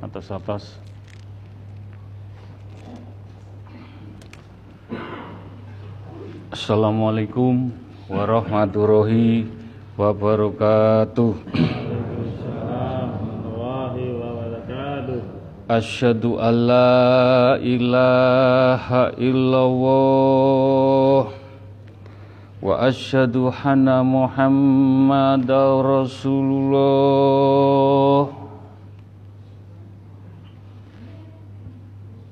atas atas. Assalamualaikum warahmatullahi wabarakatuh. Asyhadu an la ilaha illallah wa asyhadu anna muhammadar rasulullah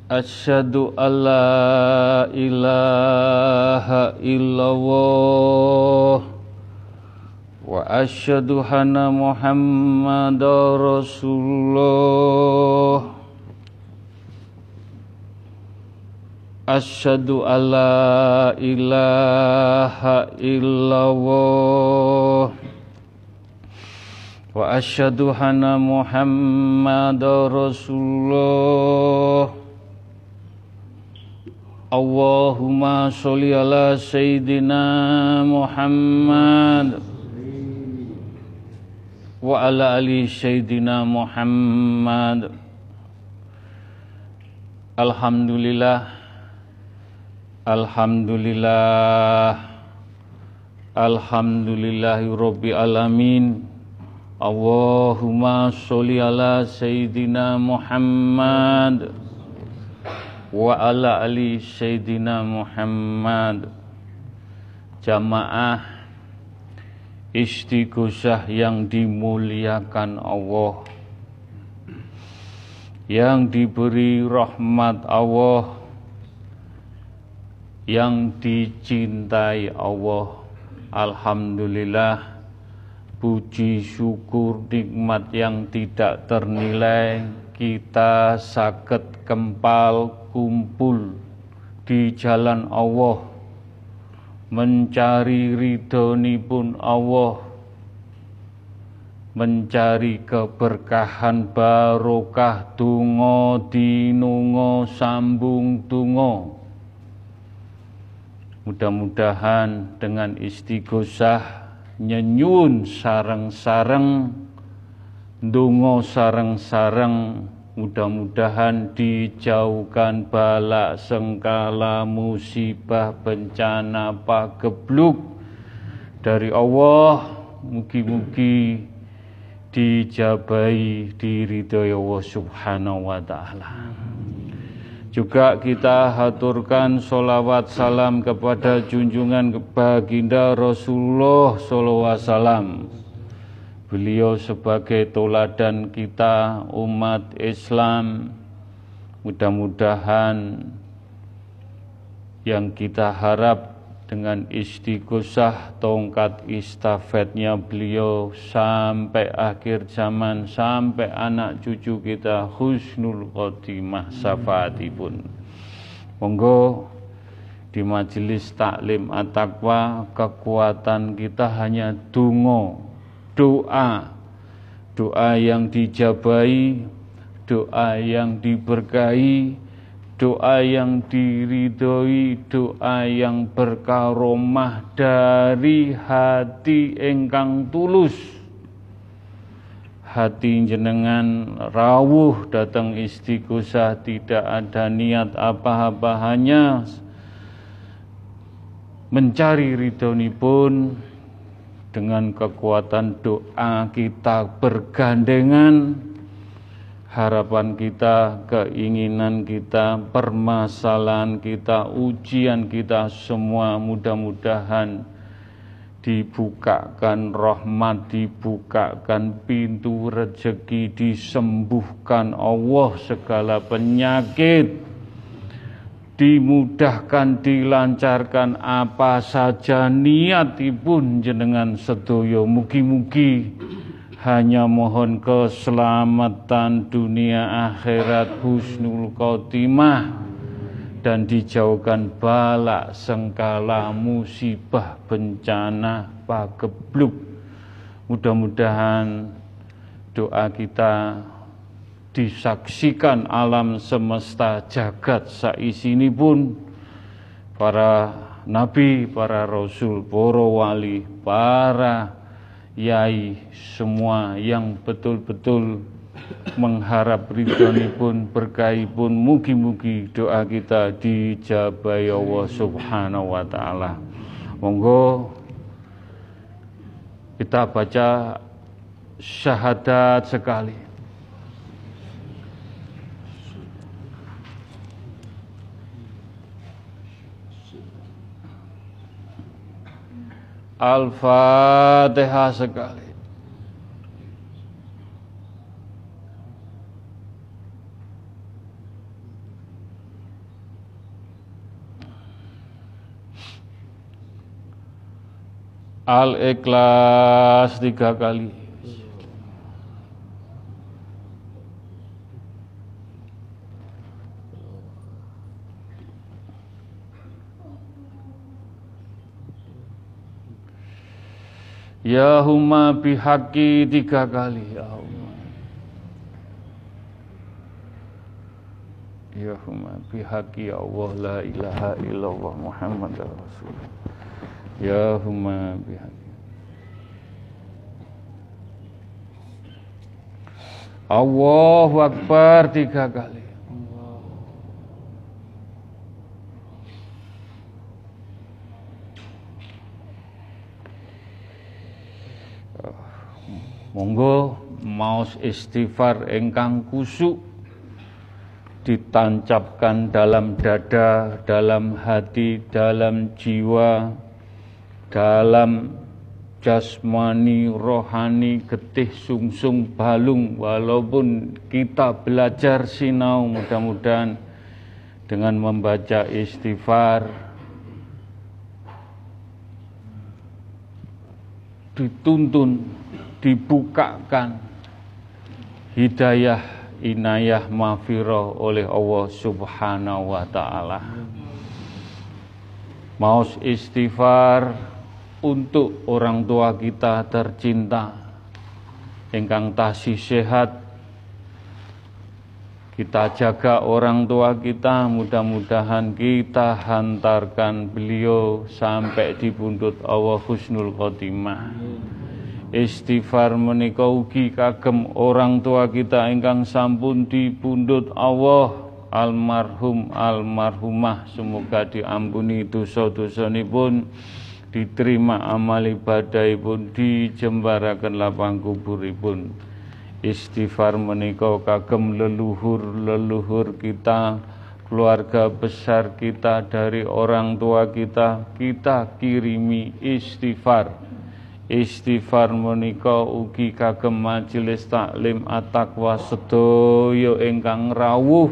Asyhadu an la ilaha illallah wa asyhadu anna muhammadar rasulullah. Asyhadu an la ilaha illallah wa asyhadu anna muhammadar rasulullah Allahumma sholli ala sayyidina Muhammad wa ala ali sayyidina Muhammad. Alhamdulillah Alhamdulillah Alhamdulillahi Rabbi Alamin. Allahumma sholli ala sayyidina Muhammad wa ala ali sayyidina Muhammad. Jamaah istighosah yang dimuliakan Allah. Yang diberi rahmat Allah. Yang dicintai Allah. Alhamdulillah puji syukur nikmat yang tidak ternilai. Kita sakit kempal kumpul di jalan Allah mencari ridhonipun Allah mencari keberkahan barokah tungo dinungo sambung tungo mudah-mudahan dengan istighosah nyenyun sareng-sareng Dungo sareng-sareng mudah-mudahan dijauhkan balak sengkala musibah bencana pagebluk dari Allah. Mugi-mugi dijabai diridhoi Allah subhanahu wa ta'ala. Juga kita haturkan solawat salam kepada junjungan baginda Rasulullah sallallahu alaihi wasallam Beliau sebagai toladan kita umat Islam mudah-mudahan yang kita harap dengan istighosah tongkat istafetnya beliau sampai akhir zaman sampai anak cucu kita husnul khotimah syafaatipun. Monggo di majelis taklim at-taqwa kekuatan kita hanya dungo doa. Doa yang dijabai doa yang diberkahi doa yang diridhoi doa yang berkaromah dari hati engkang tulus. Hati jenengan rawuh datang istighosah tidak ada niat apa-apa hanya mencari ridhonipun dengan kekuatan doa kita bergandengan. Harapan kita, keinginan kita, permasalahan kita, ujian kita semua mudah-mudahan dibukakan rahmat, dibukakan pintu rezeki, disembuhkan. Allah segala penyakit dimudahkan, dilancarkan apa saja niatipun jenengan sedoyo mugi-mugi hanya mohon keselamatan dunia akhirat husnul khotimah dan dijauhkan balak sengkala musibah bencana pagebluk. Mudah-mudahan doa kita disaksikan alam semesta jagat saisini pun para nabi, para rasul, para wali, para yai semua yang betul-betul mengharap ridhonipun berkahipun mugi-mugi doa kita dijabai Allah Subhanahu wa taala. Monggo kita baca syahadat sekali. Al-Fatihah sekali. Al-Ikhlas tiga kali. Ya huma bihaki tiga kali ya Allah. Ya huma bihaki ya Allah la ilaha illallah Muhammad Rasulullah. Ya huma bihaki. Allahu Akbar tiga kali. Monggo maos istighfar engkang kusuk ditancapkan dalam dada, dalam hati, dalam jiwa, dalam jasmani, rohani, getih, sungsung, balung, walaupun kita belajar sinau mudah-mudahan dengan membaca istighfar dituntun dibukakan hidayah inayah mafiroh oleh Allah subhanahu wa ta'ala Maus istighfar untuk orang tua kita tercinta engkang tasih sehat kita jaga orang tua kita, mudah-mudahan kita hantarkan beliau sampai di buntut Allah Husnul Khotimah. Istighfar menika ugi kagem orang tua kita ingkang sampun dipundhut Allah. Almarhum almarhumah semoga diampuni dosa-dosanipun diterima amal ibadahipun dijembaraken lapang kuburipun. Istighfar menika kagem leluhur-leluhur kita keluarga besar kita dari orang tua kita kita kirimi istighfar istighfar menika ugi kagem majelis taklim at-taqwa sedaya ingkang rawuh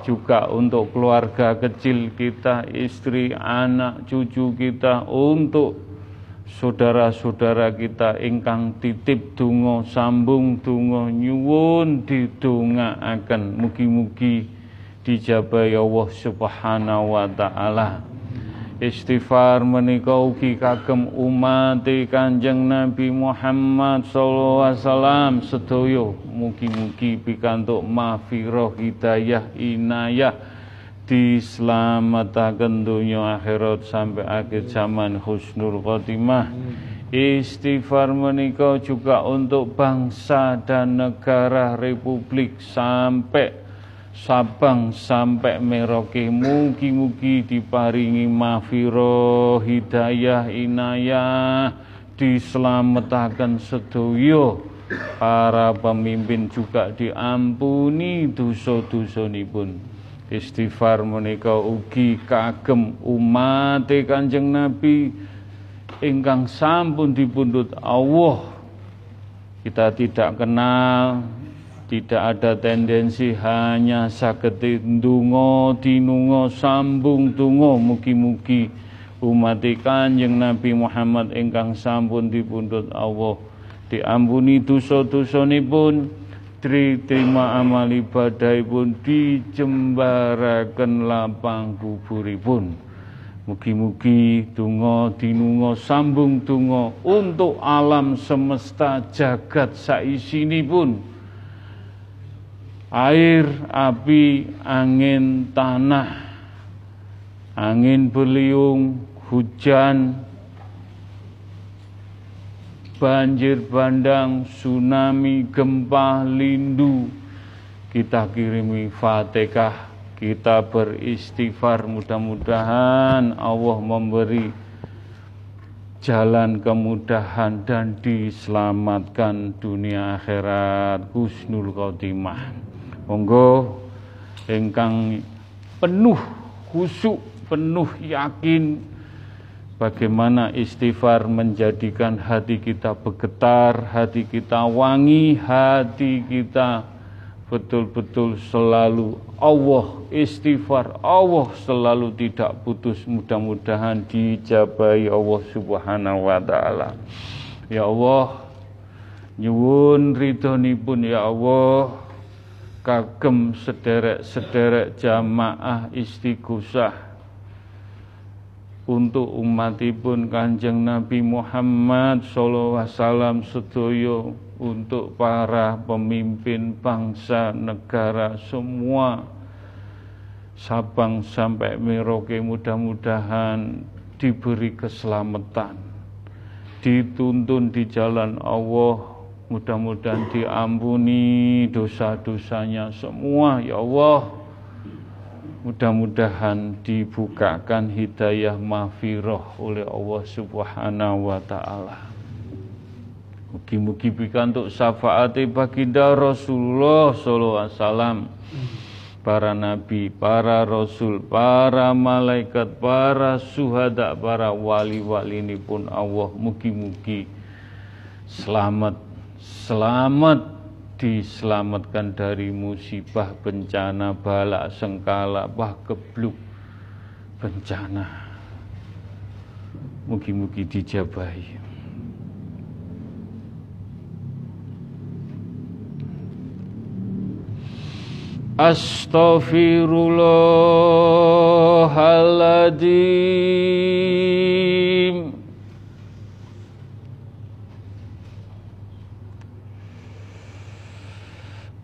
juga untuk keluarga kecil kita, istri, anak, cucu kita, untuk saudara-saudara kita ingkang titip donga sambung donga nyuwun didongaaken. Mugi-mugi dijabahi Allah Subhanahu wa taala istighfar menika ugi kagem umat Kanjeng Nabi Muhammad sallallahu alaihi wasallam. Sedaya mugi-mugi pikantuk mahfirah hidayah inayah dislametaken dunia akhirat sampai akhir zaman. Husnul khotimah. Istighfar menika juga untuk bangsa dan negara Republik sampai Sabang sampai Merauke mugi-mugi diparingi mafiro hidayah inayah diselamatkan sedoyo para pemimpin juga diampuni dosa pun istighfar menika ugi kagem umat Kanjeng Nabi. Ingkang sampun dipundhut Allah kita tidak kenal tidak ada tendensi hanya saketi ndonga dinunga sambung tungo mugi-mugi umat Kanjeng Nabi Muhammad ingkang sampun dipundhut Allah. Diampuni dosa-dosanipun. Terima amal ibadahipun dijembaraken lapang kuburipun. Mugi-mugi tungo dinungo sambung tungo untuk alam semesta jagat saisinipun air, api, angin, tanah, angin beliung, hujan, banjir bandang, tsunami, gempa, lindu. Kita kirimi Fatihah, kita beristighfar. Mudah-mudahan Allah memberi jalan kemudahan dan diselamatkan dunia akhirat. Husnul khotimah. Monggo engkang penuh khusyuk, penuh yakin bagaimana istighfar menjadikan hati kita bergetar, hati kita wangi, hati kita betul-betul selalu Allah istighfar Allah selalu tidak putus. Mudah-mudahan dijabai Allah subhanahu wa ta'ala. Ya Allah nyuwun pun ya Allah kagem sederek-sederek jamaah istighosah untuk umatipun Kanjeng Nabi Muhammad wasallam sedoyo untuk para pemimpin bangsa negara semua. Sabang sampai Merauke mudah-mudahan diberi keselamatan dituntun di jalan Allah mudah-mudahan diampuni dosa-dosanya semua ya Allah mudah-mudahan dibukakan hidayah mafiroh oleh Allah subhanahu wa ta'ala Mugi-mugi pikantuk syafaati baginda Rasulullah sallallahu alaihi wasallam. Para nabi, para rasul, para malaikat, para suhada, para wali-wali ini pun Allah mugi-mugi selamat, selamat diselamatkan dari musibah, bencana, balak, sengkala, bah kebluk, bencana. Mugi-mugi dijabahi. Astaghfirullahaladzim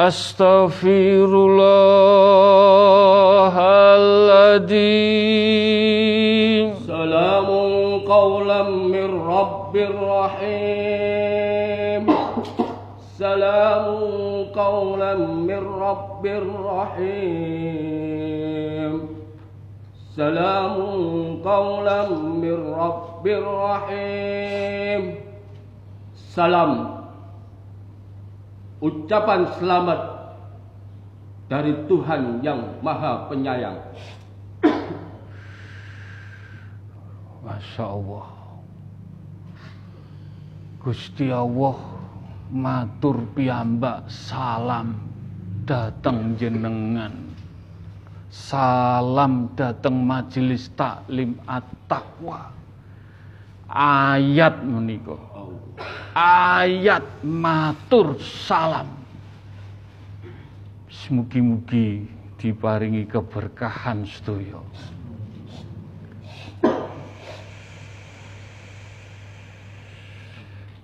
Astaghfirullahaladzim سلام قولا من رب رحيم سلام قولا من رب رحيم سلام قولا من رب رحيم Salam Ucapan selamat dari Tuhan yang Maha Penyayang. Masya Allah. Gusti Allah matur piyambak salam dateng jenengan. Salam dateng majelis taklim at-taqwa. Ayat menika ayat matur salam. Mugi-mugi diparingi keberkahan sedaya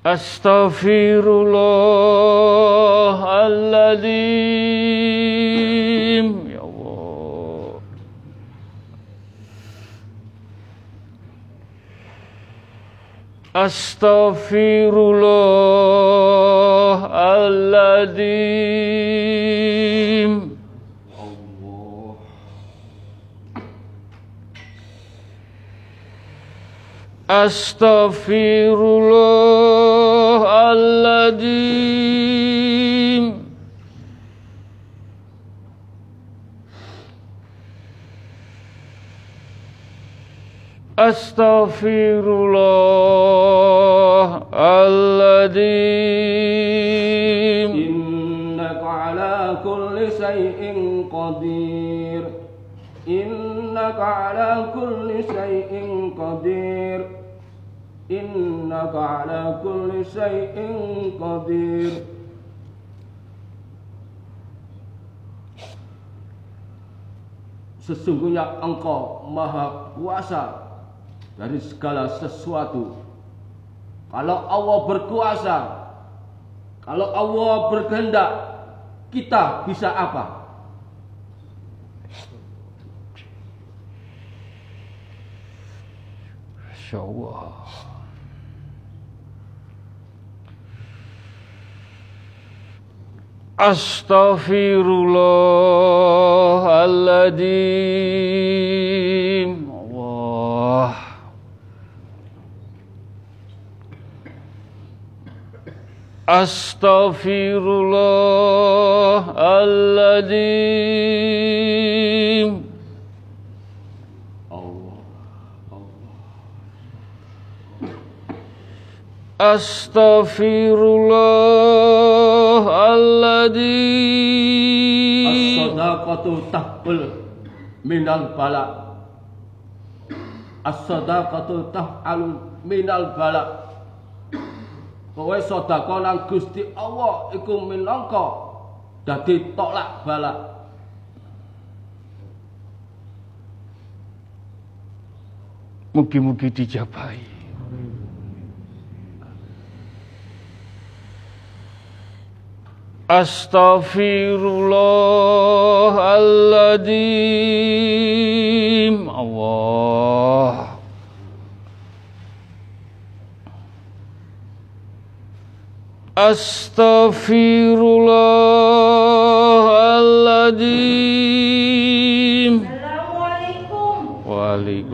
Astaghfirullahaladzim Ya Allah Astaghfirullahaladzim Astaghfirullahaladzim Astaghfirullahaladzim Innaka ala kulli shay'in qadir. Innaka ala kulli shay'in qadir. Innaka ala kulli shay'in qadir. Sesungguhnya engkau maha kuasa dari segala sesuatu. Kalau Allah berkuasa, kalau Allah berkehendak, kita bisa apa? Masya Allah. Astaghfirullahaladzim. أستغفر الله العظيم أستغفر الله العظيم الصدقة تحقل من البلاء. الصدقة تحقل من البلاء. kowe sedekah nang Gusti Allah iku minangka dadi tolak balak Mugi-mugi dijabahi. Astaghfirullahaladzim. Allah. Astaghfirullahaladzim. Assalamualaikum. Waalaikumsalam.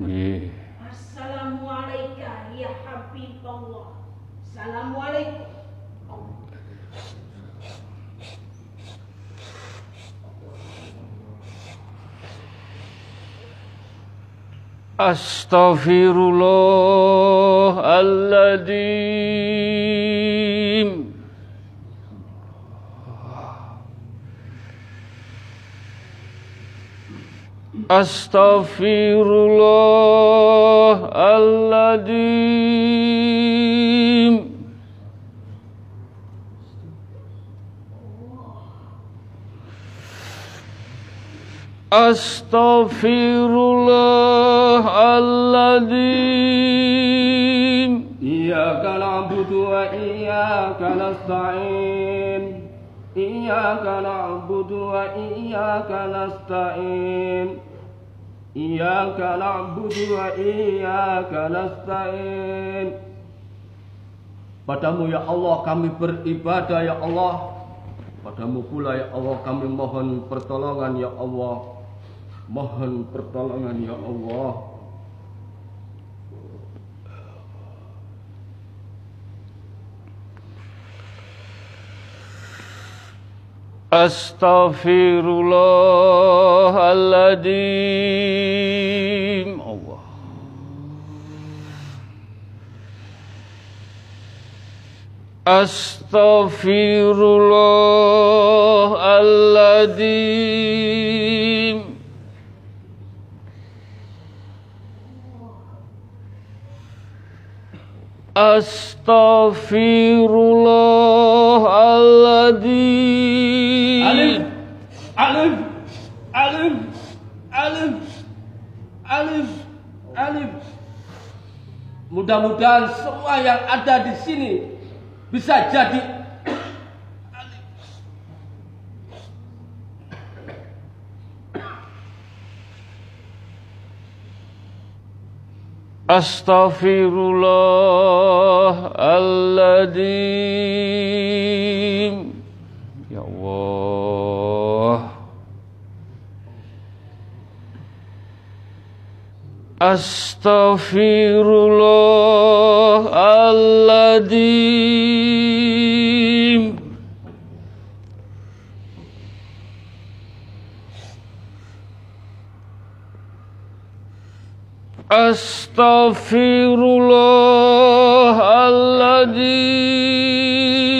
Nggih. Assalamualaikum ya Habibullah. Assalamualaikum. Astaghfirullahaladzim. Astaghfirullahaladzim Astaghfirullahaladzim Iyaka na'budu wa iyaka nasta'in. Iyaka na'budu wa iyaka nasta'in. إياك نعبد وإياك نستعين Padamu ya Allah kami beribadah ya Allah Padamu pula ya Allah kami mohon pertolongan ya Allah Mohon pertolongan ya Allah Astaghfirullahaladzim Allah Astaghfirullahaladzim Astaghfirullahaladzim Alif Alif Alif Alif Alif. Mudah-mudahan semua yang ada di sini bisa jadi Astaghfirullahaladzim Astaghfirullahaladzim Astaghfirullahaladzim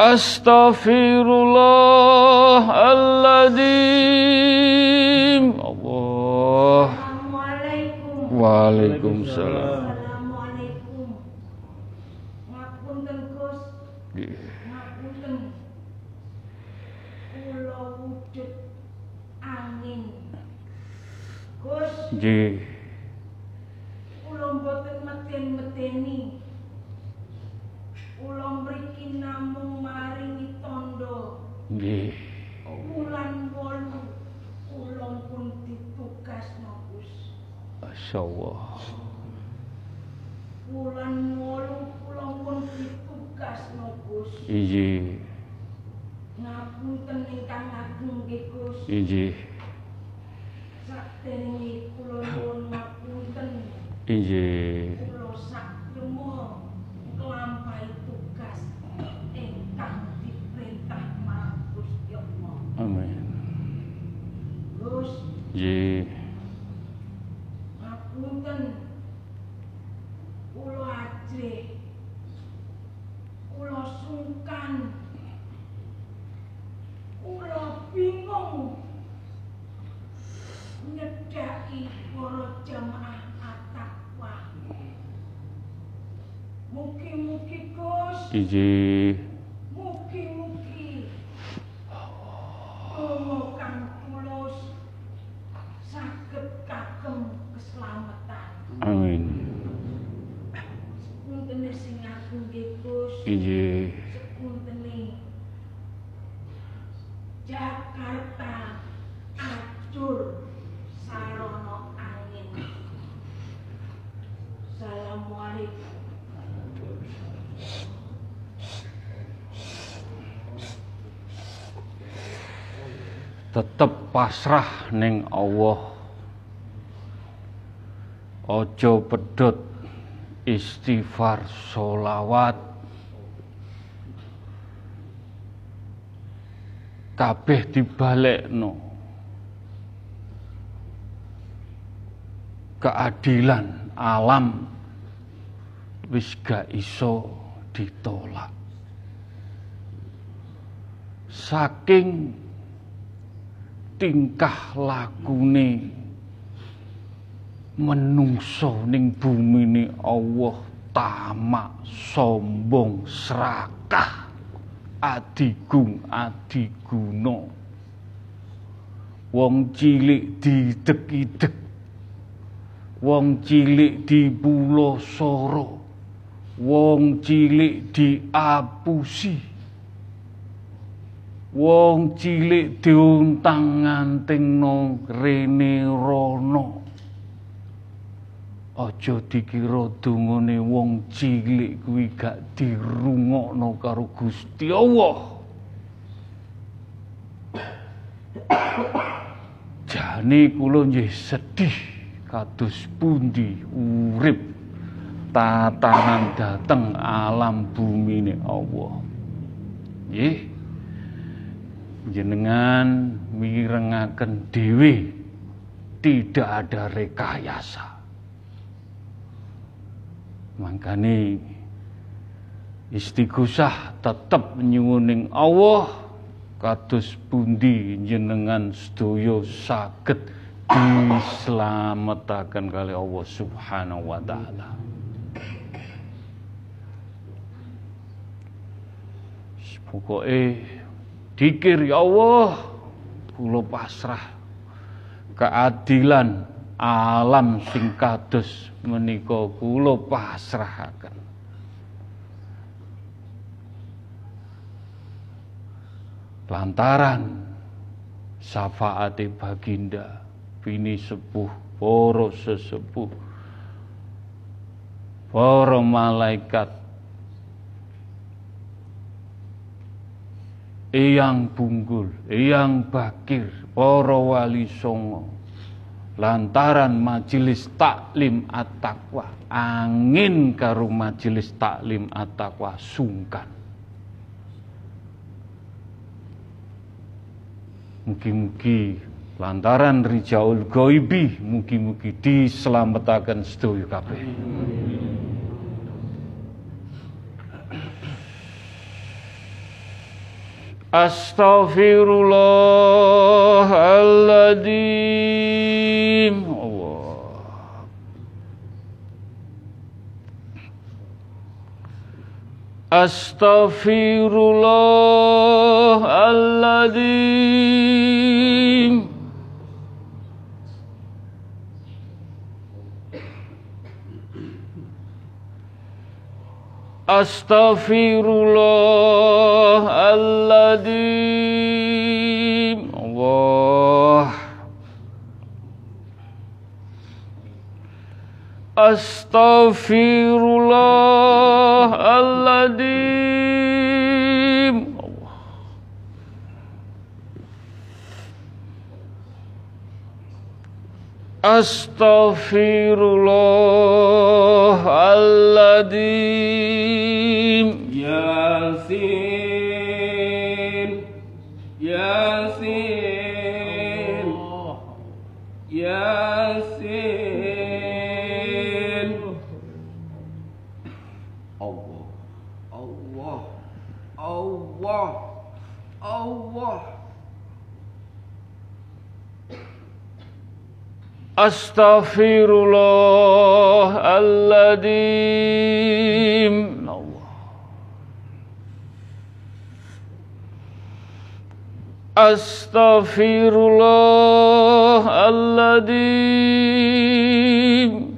Astaghfirullahaladzim Allah. Waalaikumsalam. Angin. Gus, Nggih Yeah. Gus, Injih mugi-mugi Donga kang tulus saged kagem keselamatan. Amin Sepuntene sing agung nggih Gus. Injih Sepuntene Jakarta acur sarana angin. Assalamualaikum. tetep pasrah ning Allah. Ojo pedot istighfar solawat kabeh dibalekno. Keadilan alam wis gak iso ditolak. Saking tingkah lakune menungso ning bumi ni Allah tamak sombong serakah adigung adiguna. Wong cilik didek-idek. Wong cilik dipulo soro. Wong cilik diapusi wong cilik diuntang-antingno rene rono Aja dikira dungane wong cilik kuwi gak dirungokno karo Gusti Allah. Jane kula nggih sedih kados pundi urip tatanan dateng alam bumi ini Allah. Nggih. Jenengan mirengaken dhewe tidak ada rekayasa. Makane istighosah tetep nyuwuning Allah kados pundi jenengan sedaya saged dislametaken kali Allah Subhanahu wa taala. Pokoke dikir ya Allah kula pasrah keadilan alam sing kados menika kula pasrahaken. Lantaran syafaate baginda bini sepuh para sesepuh para malaikat Eyang Bunggul, Eyang Bakir, para wali songo, lantaran majelis taklim at-taqwa angin karo majelis taklim at-taqwa sungkan. Mugi-mugi lantaran rijaul goibi mugi-mugi diselamatkan sedaya kabeh Astaghfirullahaladzim. Allah. Astaghfirullahaladzim Astaghfirullahaladzim Allah Astaghfirullahaladzim Astaghfirullahaladzim Astaghfirullahaladzim Allah Astaghfirullahaladzim Assalamualaikum.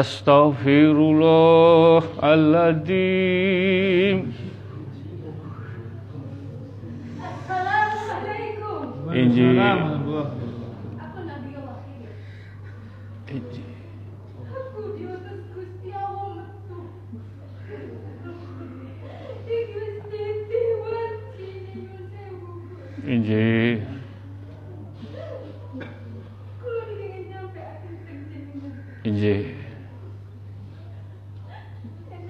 Astaghfirullahaladzim Assalamualaikum. Injil. Aku Nabi Wahid. Injil Aku diutus Gusti Allah metu. Di Gusti Dewan sini Yusewu. Injil Kulo ingin nyampe akan terjadi. Injil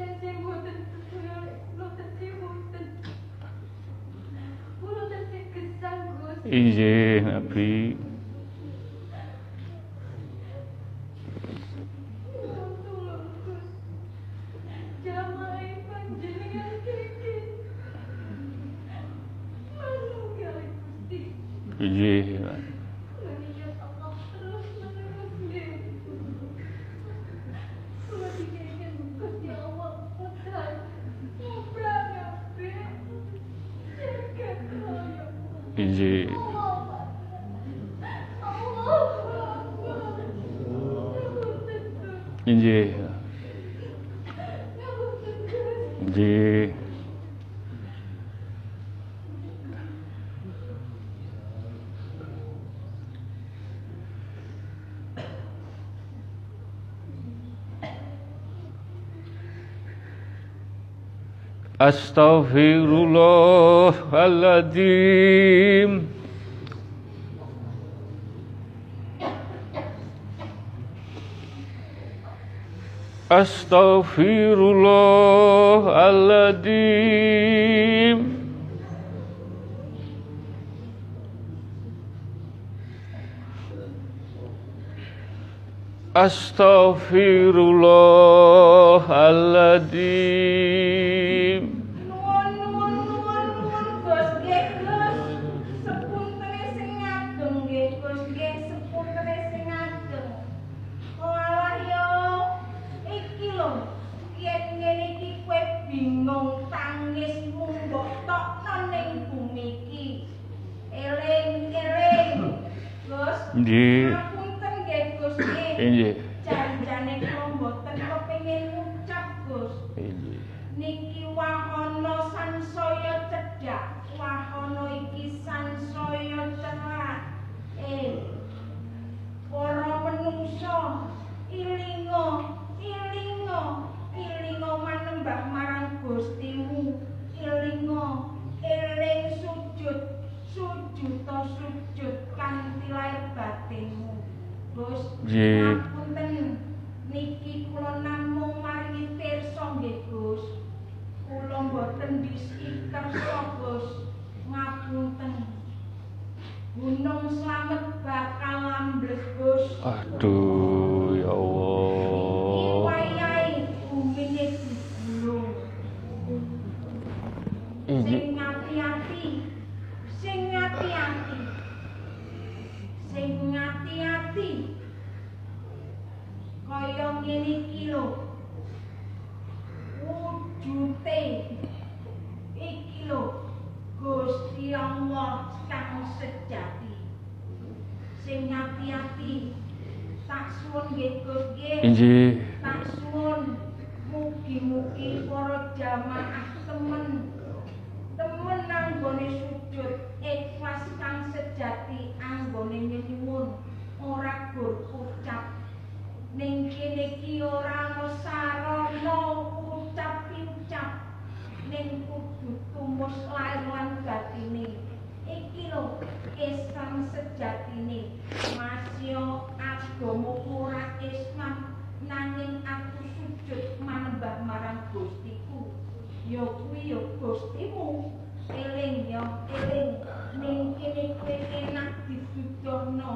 Dan saya boten kulo kulo tadi boten. Kulo tadi kesal Gus. Injil Nabi Tolong Gus. Jamaah panjenengan kiki. Manunggal Gusti. Injil Mengingat Allah terus menerus nggih. Kulo dikengken Gusti Allah putar. Ngobrol kabeh. Jagat kaya. Injil Allah. Allah. Ngapunten, Gus. Injil Ngapunten, Gus. Injil Astaghfirullahaladzim Astaghfirullahaladzim Astaghfirullahaladzim ngati-ati sing ngati-ati sing ngati-ati kaya ngene iki lho. Wujute iki lho Gusti Allah kang sejati. Sing ngati-ati tak suwun nggih Gusti tak suwun. Mugi-mugi para jamaah temen. Temen anggone sujud ikhlas kang sejati anggone nyuwun ora gur ucap ning kene iki ora ana sarana ucap piucap ning kudu tumus lair lan batine iki lho Islam sejatine. Masya agama ora Islam nanging aku sujud manembah marang Gustiku. Ya kuwi ya Gustimu eling ya eling ning kene kowe enak dituturno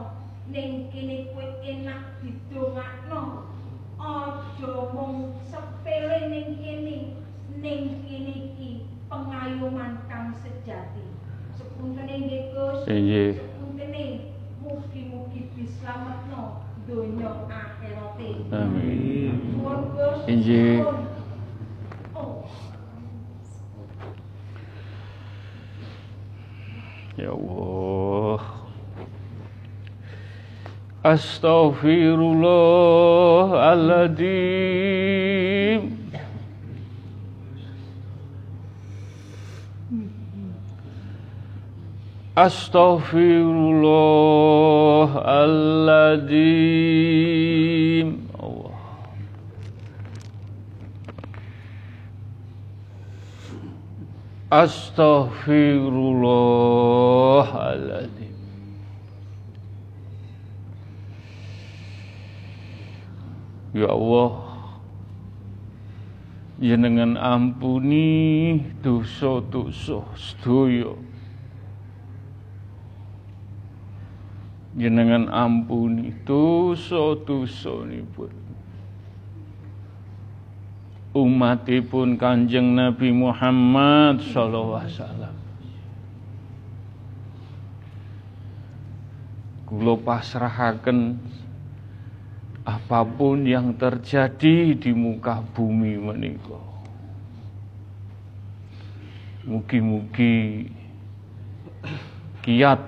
ning kene kowe enak didongakno. Aja mung sepele ning kene. Ning kene iki pengayuman kang sejati. Sepuntene nggih Gus. Injih. sepuntene mugi-mugi dislametno donya akhirate Amin. Gus. Injih. nuwun. Oh Ya Allah. Astaghfirullahaladzim. Astaghfirullahaladzim. Allah. Astaghfirullahaladzim. Ya Allah, jenengan ampuni dosa-dosa sedaya. Jenengan ampuni dosa-dosa pun umatipun Kanjeng Nabi Muhammad sallallahu alaihi wasallam. Kula pasrahaken apa pun yang terjadi di muka bumi menika. Mugi-mugi kiat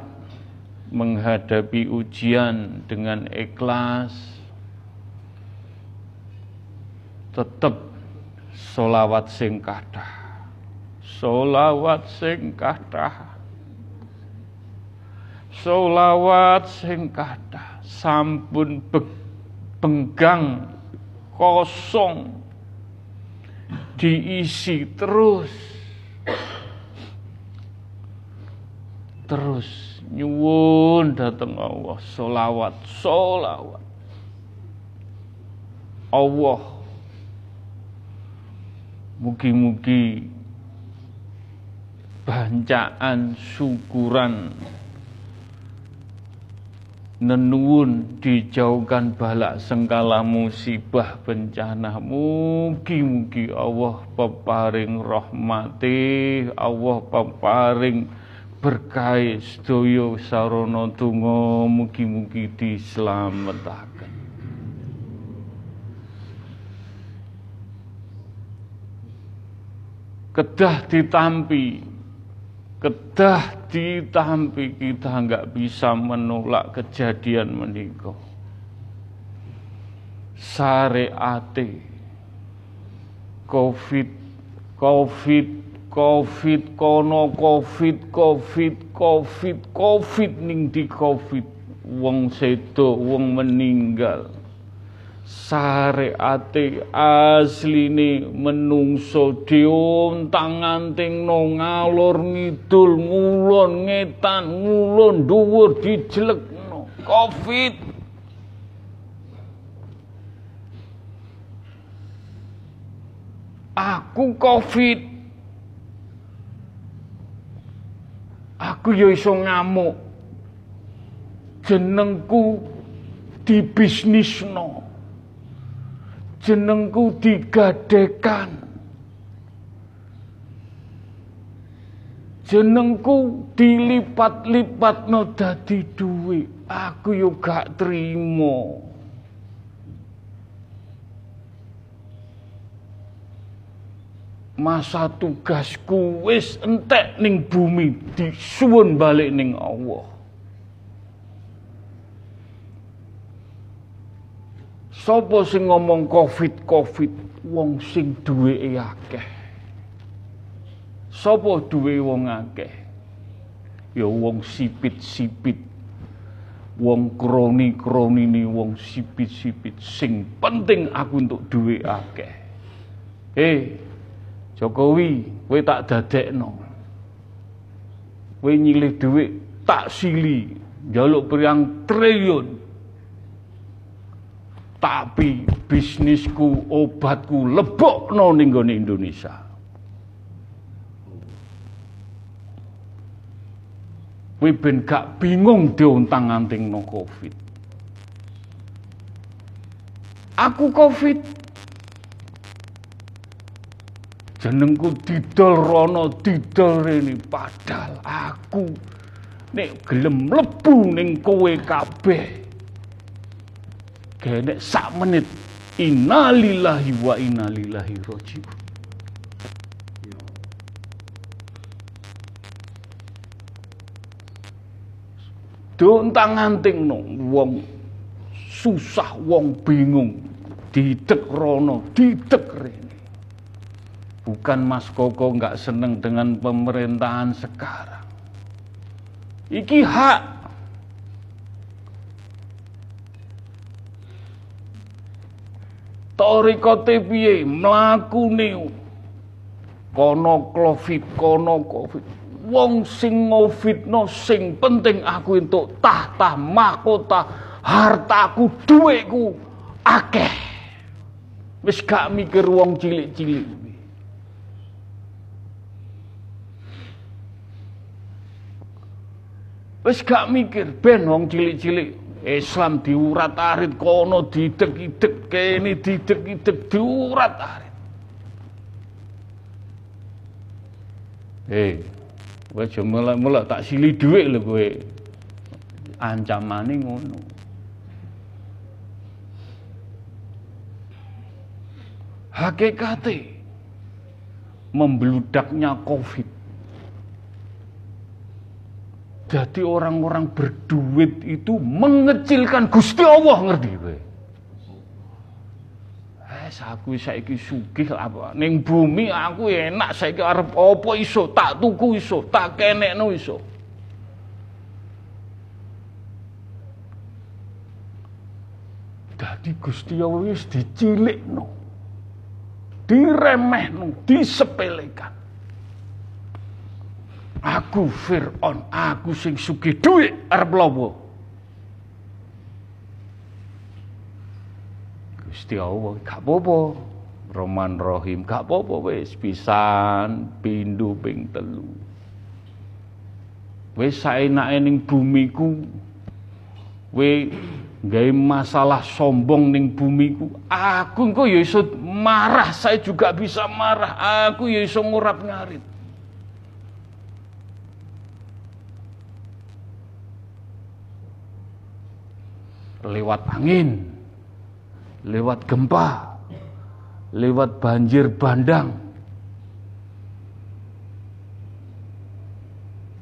menghadapi ujian dengan ikhlas tetap solawat sing kathah. Solawat sing kathah. Solawat sing kathah. Sampun be- benggang kosong. Diisi terus. Terus nyuwun dateng Allah. Solawat solawat. Allah mugi-mugi bancaan syukuran nenuwun dijauhkan balak sengkala musibah bencana. Mugi-mugi Allah peparing rahmati Allah peparing berkah sedaya sarana donga. Mugi-mugi dislametaken kedah ditampi. Kedah ditampi kita nggak bisa menolak kejadian menika syariate. Covid covid covid kono covid covid covid covid ning di covid. Wong sedo wong meninggal syariate asline menungso diontang-antingno ngalor ngidul ngulon ngetan ngulon dhuwur dijelekno. Covid. Aku covid. Aku ya iso ngamuk. Jenengku dibisnisno jenengku digadekan. Jenengku dilipat-lipat no dadi duit. Aku yo gak trimo. Masa tugasku wis entek ning bumi disuwun balik ning Allah. Sopo sing ngomong covid covid wong sing duwe akeh. Sopo duwe wong akeh? Ya wong sipit-sipit. Wong kroni-kroni ni wong sipit-sipit. Sing penting aku untuk duwe akeh. Eh, Jokowi, kowe tak dadekno. Kowe nyilih dhuwit tak sili, njaluk priang triliun. Tapi bisnisku, obatku lebokno ning gone Indonesia. Ben gak bingung diontang-antingno Covid. Aku Covid jenengku didol rono didol rene padahal aku nek gelem mlebu ning kowe kabeh genek sak menit innalillahi wa innalillahi rajiun Dontang anting no, wong susah, wong bingung, didek rono, didek rene. Bukan Mas Koko nggak seneng dengan pemerintahan sekarang. Iki hak. Torikote piye mlakune kono covid kono covid. Wong sing ngofitno sing penting aku entuk tahta mahkota hartaku duweku akeh. Wis gak mikir wong cilik-cilik. Wis gak mikir ben wong cilik-cilik Islam diurat-arit kono didek-idek kene didek-idek diurat-arit. Eh, kowe aja mulak-mulak tak sili dhuwit lho kowe. Ancamane ngono. Hakikate membludaknya Covid jadi orang-orang berduit itu mengecilkan Gusti Allah ngerti kowe. Eh aku saiki sugih apa ning bumi aku enak saiki arep apa iso tak tuku iso tak kenekno iso. Dadi Gusti Allah wis dicilikno. Diremehno, disepelekan. Aku Fir'aun, aku sing sugih dhuwit arep. Gusti Allah gak apa-apa. Roman Rohim gak apa-apa pisan pindho ping telu. Wis saenake ning bumiku. We gawe masalah sombong ning bumiku. Aku engko ya marah, saya juga bisa marah. Aku ya iso ngurap-ngarit. Lewat angin, lewat gempa, lewat banjir bandang.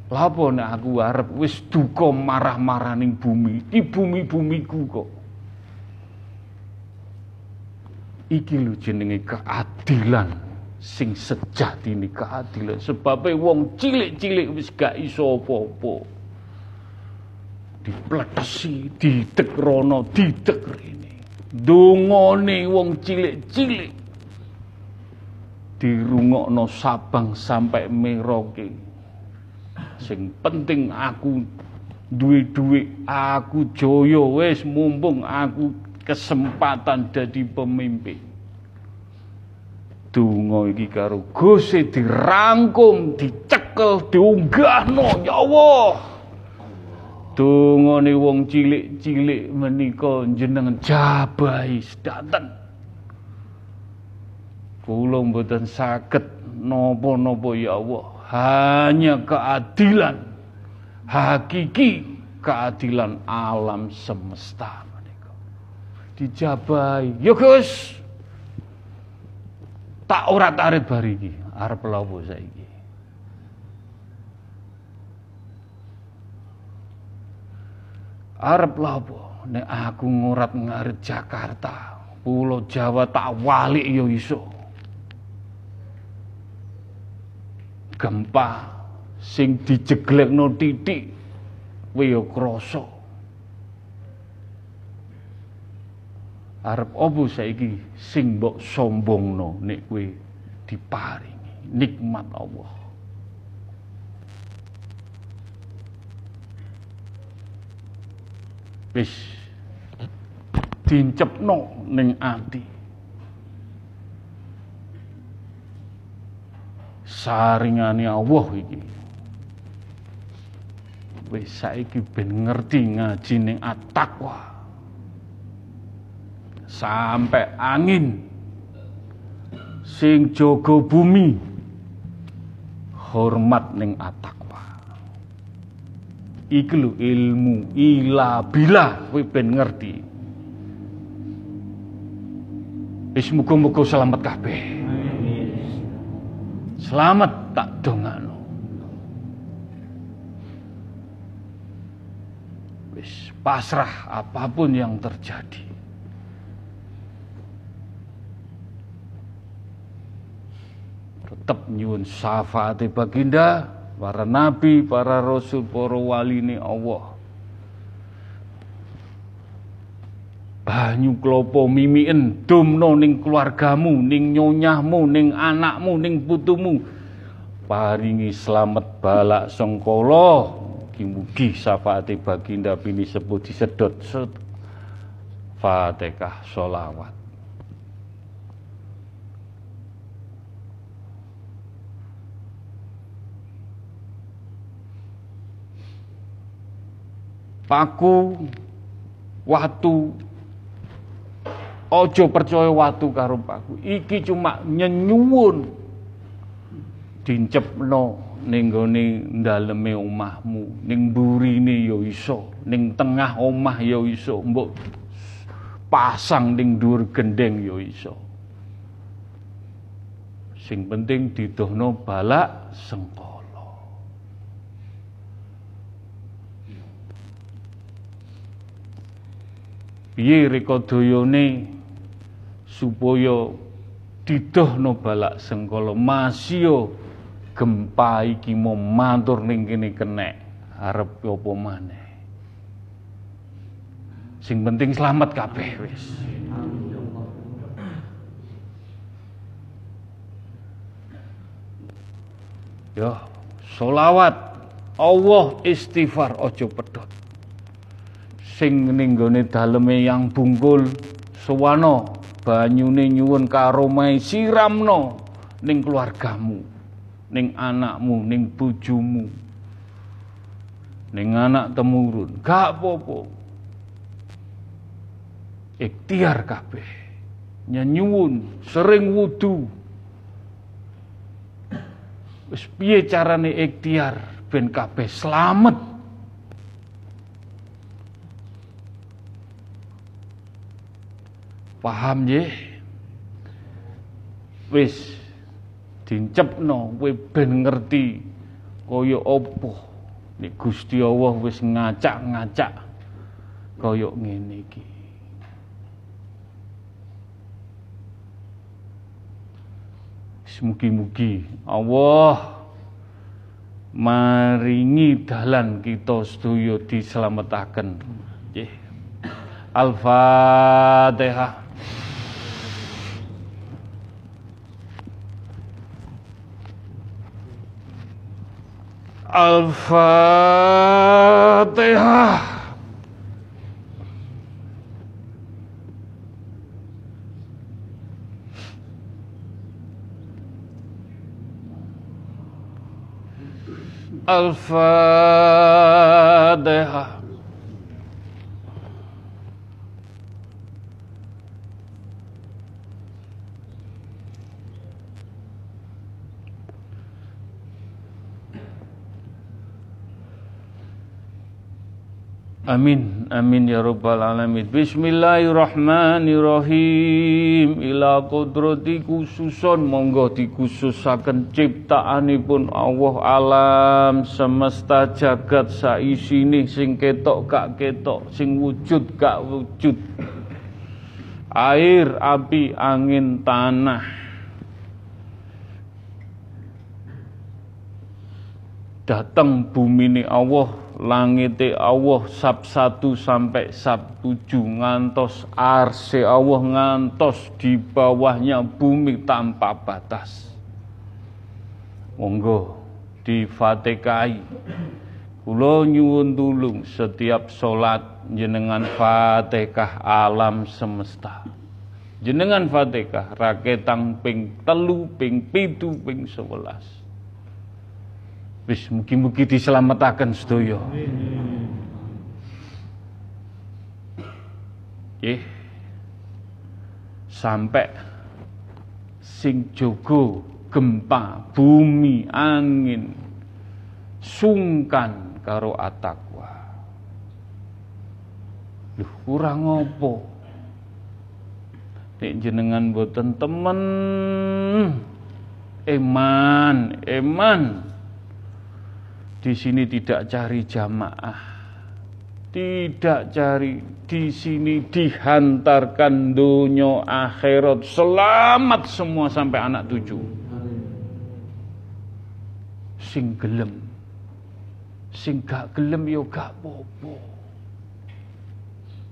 Lapo nek aku arep wis duka marah-marah ning bumi, di bumi-bumiku kok. Iki lho jenenge keadilan sing sejati ini keadilan sebabnya wong cilik-cilik wis gak iso apa-apa dipletesi, didek rono, didek rene. Dungone wong cilik-cilik dirungokno Sabang sampai Merauke. Sing penting aku duwe-duwe, aku joyo wis mumpung aku kesempatan jadi pemimpin. Donga iki karo Gusti dirangkum, dicekel, diunggahno, ya Allah. Dungane wong cilik-cilik menika jenengan jabai sedanten. Kula mboten saged napa-napa ya Allah, hanya keadilan hakiki keadilan alam semesta menika. Dijabai. Ya Gus. Tak ora arit bariki. arep lawo saiki? Arep lawo nek aku ngurat ngarit Jakarta, Pulau Jawa tak walik yo iso. Gempa sing dijeglekno titik kowe yo krasa. Arep opo saiki sing mbok sombongno nek kowe diparingi nikmat Allah. Wis dincepno ning ati. Saringane Allah iki. Wis saiki ben ngerti ngaji ning. Sampai angin sing jaga bumi hormat ning at-taqwa. Iki lho ilmu ila bila kowe ben ngerti. Wis muga-muga selamat kabeh. Selamat tak dongano. Wis pasrah apa pun yang terjadi. Tetap nyuwun syafaat baginda, para nabi, para rasul, para wali ini Allah. banyu klopo mimien dumno ning keluargamu ning nyonyahmu ning anakmu ning putumu. Paringi selamat balak sengkolo. Kimugi syafaate baginda bini sebut disedot. Fatihah solawat paku watu Ojo percaya watu karo paku. Iki cuma nyenyuwun. Dincepno ning gone daleme omahmu, ning burine ya iso, ning tengah omah ya iso, mbok pasang ning dhuwur gendeng ya iso. Sing penting didohno balak sengkala. Piye rekodayane supaya didohno balak sengkala? Masya gempa iki matur ning kene kenek. Arep apa maneh? Sing penting selamat kabeh wis. Ya, solawat Allah istighfar ojo pedot. Sing ning gone daleme yang bungkul suwano banyune nyuwun karomai siramno ning keluargamu, ning anakmu, ning bojomu, ning anak temurun. Gak apa-apa. Ikhtiar kabeh. Nyanyuwun, sering wudu. Wis piye carane ikhtiar ben kabeh slamet? Paham nggih? Wis dincepno kowe ben ngerti kaya apa nek Gusti Allah wis ngacak-ngacak kaya ngene iki. Mugi-mugi Allah maringi dalan kita sedaya dislametaken. Nggih. Al-Fatihah. Al-Fatihah. Al-Fatihah. Amin, amin ya rabbal alamin. Bismillahirrahmanirrahim. Ila kudrati khususon monggo dikhususaken ciptaanipun Allah alam semesta jagat saisine sing ketok gak ketok, sing wujud gak wujud. Air, api, angin, tanah. Datang bumi ini Allah langite Allah sab satu sampai sab tujuh ngantos arse Allah ngantos di bawahnya bumi tanpa batas. Monggo di Fatihai kula nyuwun tulung setiap solat jenengan Fatihah alam semesta. Jenengan Fatihah raketang ping telu ping pitu ping sebelas Wis mugi-mugi diselamatkan sedaya. Nggih. Sampai sing jogo gempa, bumi, angin sungkan karo atakwa. Duh, kurang apa? Nek jenengan boten temen eman, eman di sini tidak cari jamaah. Tidak cari di sini dihantarkan dunia akhirat selamat semua sampai anak tujuh. Sing gelem. Sing gak gelem yo gak popo.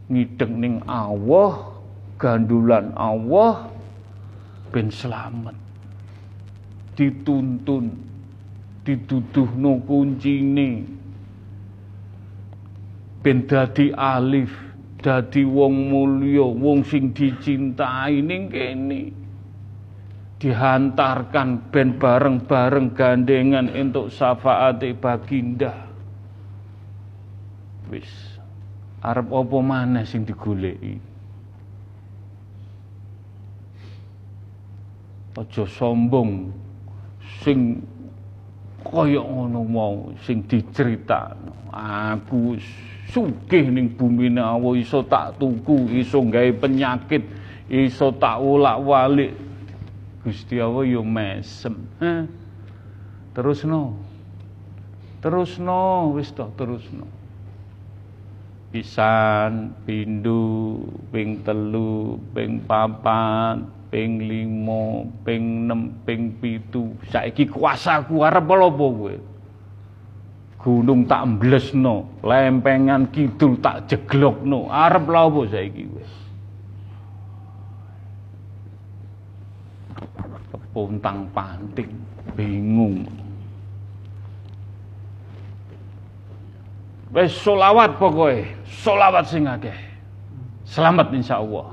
Ngideng ning Allah, gandulan Allah ben selamat. Dituntun dituduhno kuncine. Ben dadi alif dadi wong mulya wong sing dicintai ning kene. Dihantarkan ben bareng-bareng gandengan untuk syafaate baginda. Wis arep apa maneh sing digoleki? Aja sombong sing kaya ngono mau sing diceritakno aku sugih ning bumi Allah iso tak tuku iso gawe penyakit iso tak ulak-walik. Gusti Allah yo mesem ha terusno. Terusno wis toh terusno. Pisan pindu ping telu ping papat ping limo, ping enam, ping pitu. Saiki kuasaku arep apa kowe? Gunung tak mblesno, lempengan kidul tak jeglokno. Arep lha apa saiki kowe? Kepuntang panting, bingung. Wes solawat pokoknya, solawat sing akeh. Selamat insyaallah.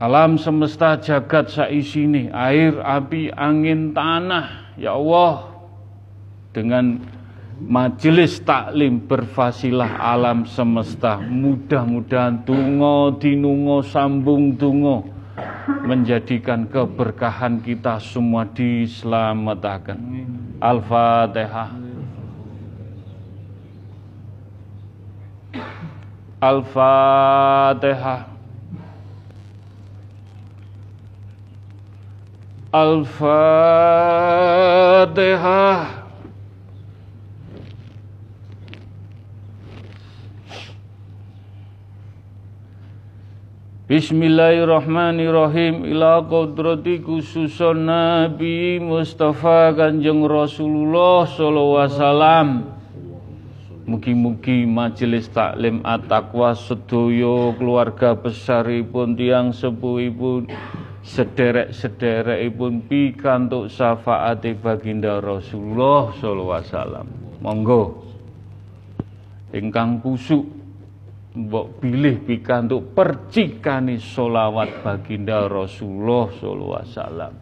Alam semesta jagat saisini, air, api, angin, tanah. Ya Allah, dengan majelis taklim berfasilah alam semesta. Mudah-mudahan tungo dinungo sambung tungo menjadikan keberkahan kita semua diselamatkan. Al-Fatihah. Al-Fatihah. Al-Fatihah Bismillahirrahmanirrahim. Ila kodrati khususun Nabi Mustafa Kanjeng Rasulullah Sallallahu Alaihi Wasallam. Mugi-mugi majelis taklim at-taqwa sedoyo keluarga besaripun tiang sepuhipun sederek-sederekipun pikantuk syafaate baginda Rasulullah sallallahu alaihi wasallam. Monggo ingkang kusuk mbok pilih pikantuk percikane solawat baginda Rasulullah sallallahu alaihi wasallam.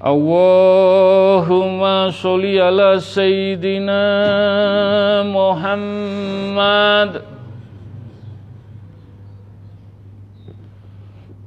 Allahumma sholli ala sayyidina Muhammad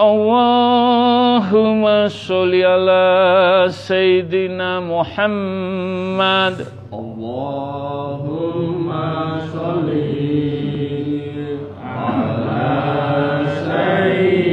Allahumma sholli ala sayyidina Muhammad. Allahumma sholli ala sayyidina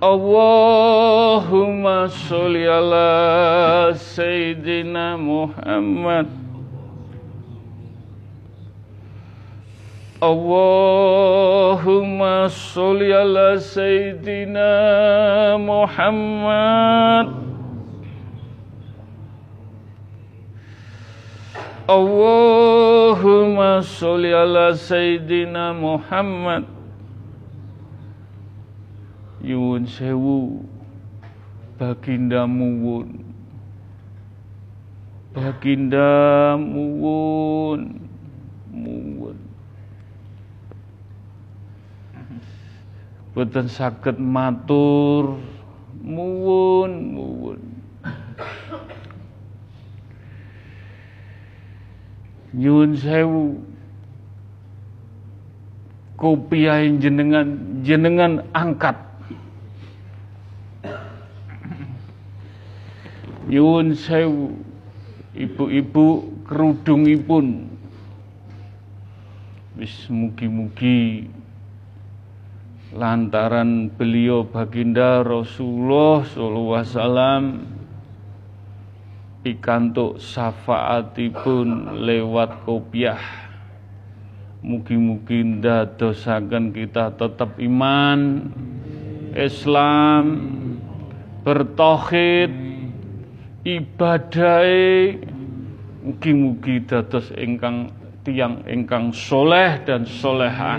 Allahumma sholli ala sayyidina Muhammad. Allahumma sholli ala sayyidina Muhammad. Allahumma sholli ala sayyidina Muhammad. Nyuwun sewu Baginda muwun. Baginda muwun. Muwun. Boten saged matur. Muwun Muwun. Nyuwun sewu. Kopiah jenengan jenengan angkat Nyuwun sewu ibu-ibu kerudungipun. Wis mugi-mugi lantaran beliau baginda Rasulullah sallallahu alaihi wasallam pikantuk syafaatipun lewat kopiah. Mugi-mugi ndadosaken kita tetap iman Islam bertauhid ibadai mugi-mugi dados ingkang tiang ingkang soleh dan solehah.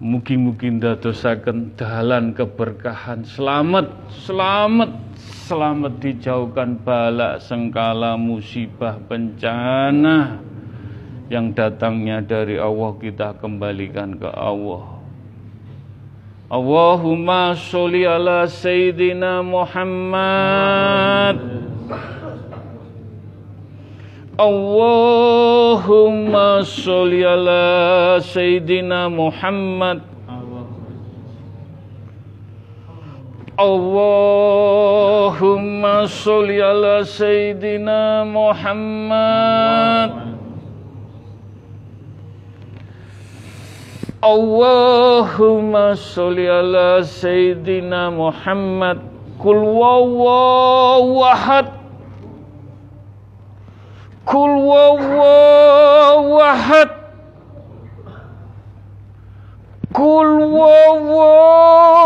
Mugi-mugi ndadosaken dalan keberkahan. Selamat selamat selamat dijauhkan bala sengkala musibah bencana yang datangnya dari Allah. Kita kembalikan ke Allah Allahumma sholli ala sayyidina Muhammad. Allahumma sholli ala sayyidina Muhammad. Allahumma sholli ala sayyidina Muhammad Allahumma sholli ala sayyidina Muhammad. Kul wawawahad ahad. Kul wawawahad Kul wawawahad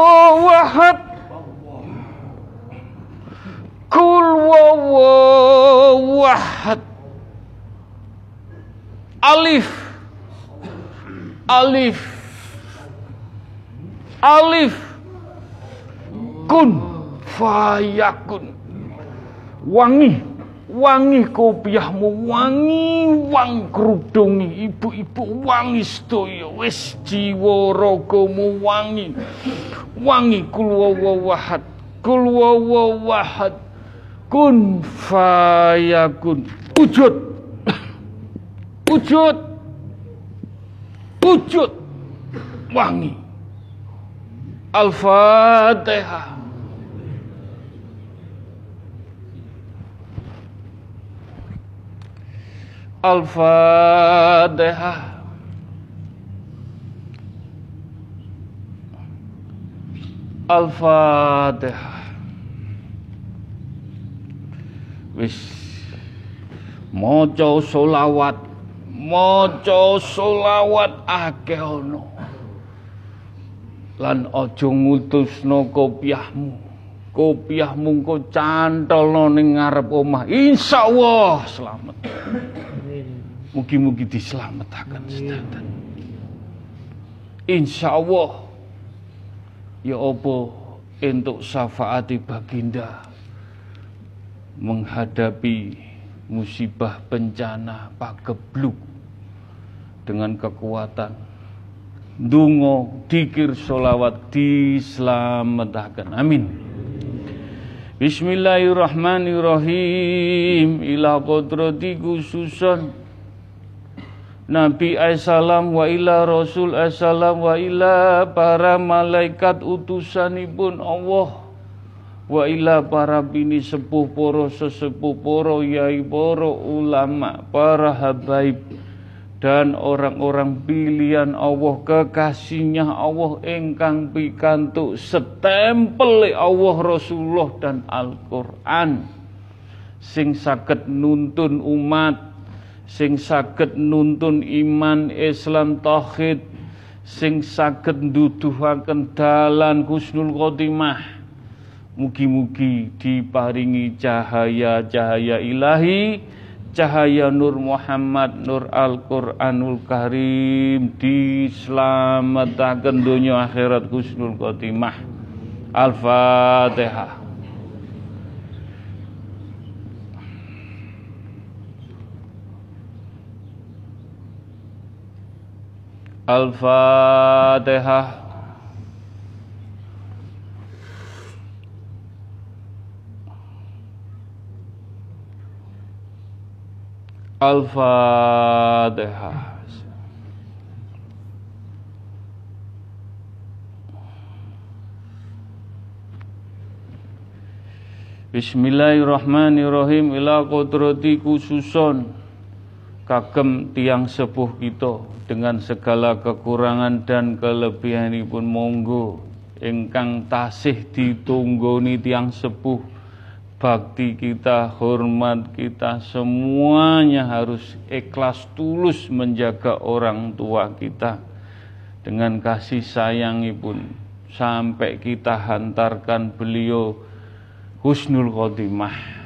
Kul wawawahad Alif Alif. Alif. Kun. Fayakun. Wangi. Wangi kopiahmu. Wangi wang kerudungi. Ibu-ibu wangi sedaya. Wis jiwa ragamu wangi. Wangi kul wahad kul wahad kun fayakun. Wujud. Wujud wujud wangi. Al-Fatihah Al-Fatihah Al-Fatihah Wis Maca solawat Maca solawat akeh ana. Lan aja ngutusno kopiahmu. Kopiahmu engko cantolno ning ngarep omah. Insyaallah selamat. Mugi-mugi diselamatkan sedanten. Insya Allah ya apa untuk syafaati baginda menghadapi musibah bencana pagebluk dengan kekuatan. Dungo dikir solawat diselamatkan. Amin. Bismillahirrahmanirrahim. Ila kodrati khususan. Nabi Aisalam wa ila Rasul Aisalam wa ila para malaikat utusanipun Allah wa ila para bini sepuh poro sesepuh poro yai poro ulama para habaib dan orang-orang pilihan Allah kekasihnya Allah engkang pikantuk setempel Allah Rasulullah dan Al-Qur'an. Sing saged nuntun umat sing saged nuntun iman Islam tauhid sing saged nduduhaken dalan husnul khotimah mugi-mugi diparingi cahaya-cahaya ilahi cahaya Nur Muhammad Nur Al-Qur'anul Karim dislametaken dunia akhirat husnul khotimah. Al-Fatihah. Al-Fatihah Al-Fatihah Bismillahirrahmanirrahim. Ila qudrati khususon kagem tiang sepuh kita dengan segala kekurangan dan kelebihanipun. Monggo ingkang tasih ditunggoni tiang sepuh bakti kita, hormat kita semuanya harus ikhlas tulus menjaga orang tua kita. Dengan kasih sayangipun sampai kita hantarkan beliau husnul khotimah.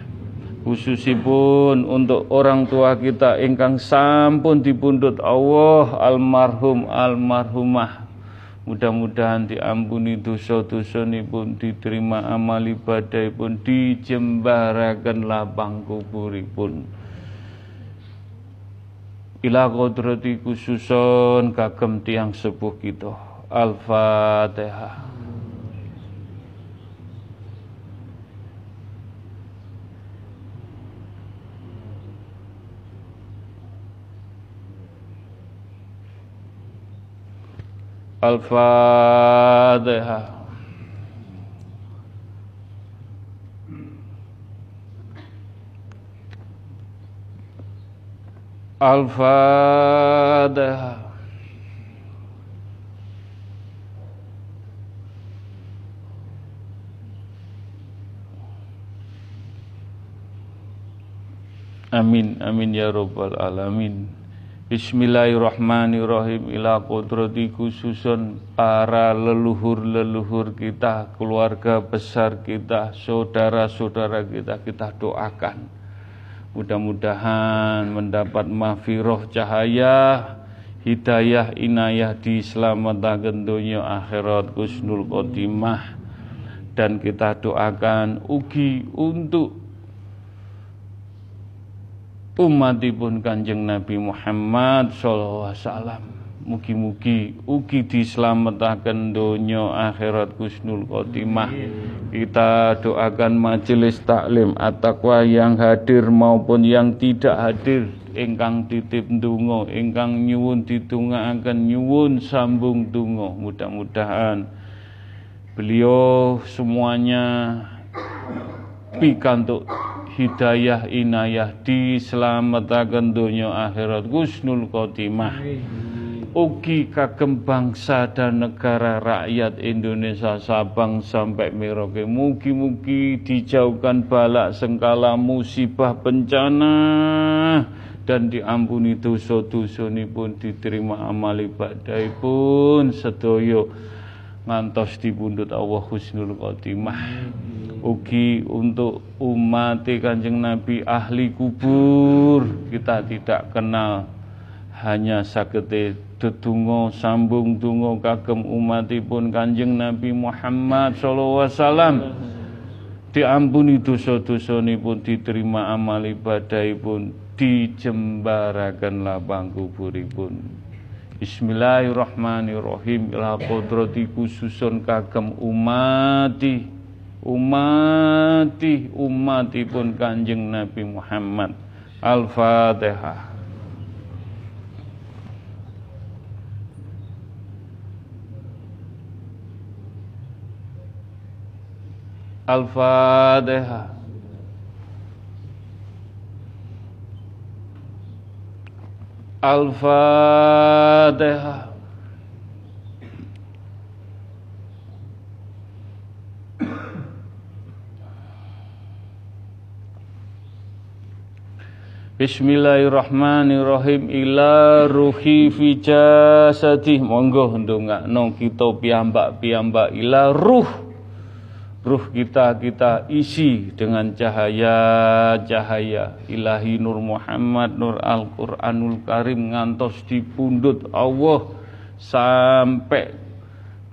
Khususipun untuk orang tua kita ingkang sampun dipundhut Allah almarhum almarhumah mudah-mudahan diampuni dosa-dosa pun diterima amal ibadah pun dijembarakan lapang kuburipun. Ila kodrati khususon kagem tiang sepuh kita. Al-fatihah Al-Fatihah. Al-Fatihah. Amin, amin ya Rabbal Alamin. Bismillahirrahmanirrahim ila kodrati khususun para leluhur-leluhur kita, keluarga besar kita, saudara-saudara kita, kita doakan. Mudah-mudahan mendapat mafiroh cahaya, hidayah inayah di selamat dunia akhirat kusnul khotimah dan kita doakan ugi untuk umatipun Kanjeng Nabi Muhammad sallallahu alaihi wasallam. Mugi-mugi ugi dislametaken donya akhirat kusnul khotimah. Kita doakan majelis taklim at-taqwa yang hadir maupun yang tidak hadir. Ingkang titip ndonga ingkang nyuwun ditungaaken nyuwun sambung donga mudah-mudahan beliau semuanya pikantuk hidayah inayah diselamatkan dunia akhirat. Gusnul khotimah. Ugi kagem bangsa dan negara rakyat Indonesia Sabang sampai Merauke. Mugi-mugi dijauhkan balak sengkala musibah bencana dan diampuni dosa-dosa pun diterima amal ibadah pun sedoyo ngantos dipundhut Allah husnul khotimah. Ugi untuk umat Kanjeng Nabi ahli kubur. Kita tidak kenal. Hanya sagete dedungo sambung dungo kagem umatipun Kanjeng Nabi Muhammad sallallahu alaihi wasallam. Diampuni dosa-dosa pun diterima amal ibadah pun dijembarakan lapang kuburipun Bismillahirrahmanirrahim. Ila kodrati khususun kagem umati umati umati pun kanjeng Nabi Muhammad. Al-Fatihah. Al-Fatihah Al-Fatihah. Bismillahirrahmanirrahim. Ila ruhi fi jasadi monggo ndongakno kita piyambak-piyambak ila ruh ruh kita kita isi dengan cahaya-cahaya ilahi nur Muhammad nur Al-Qur'anul Karim ngantos dipundut Allah sampai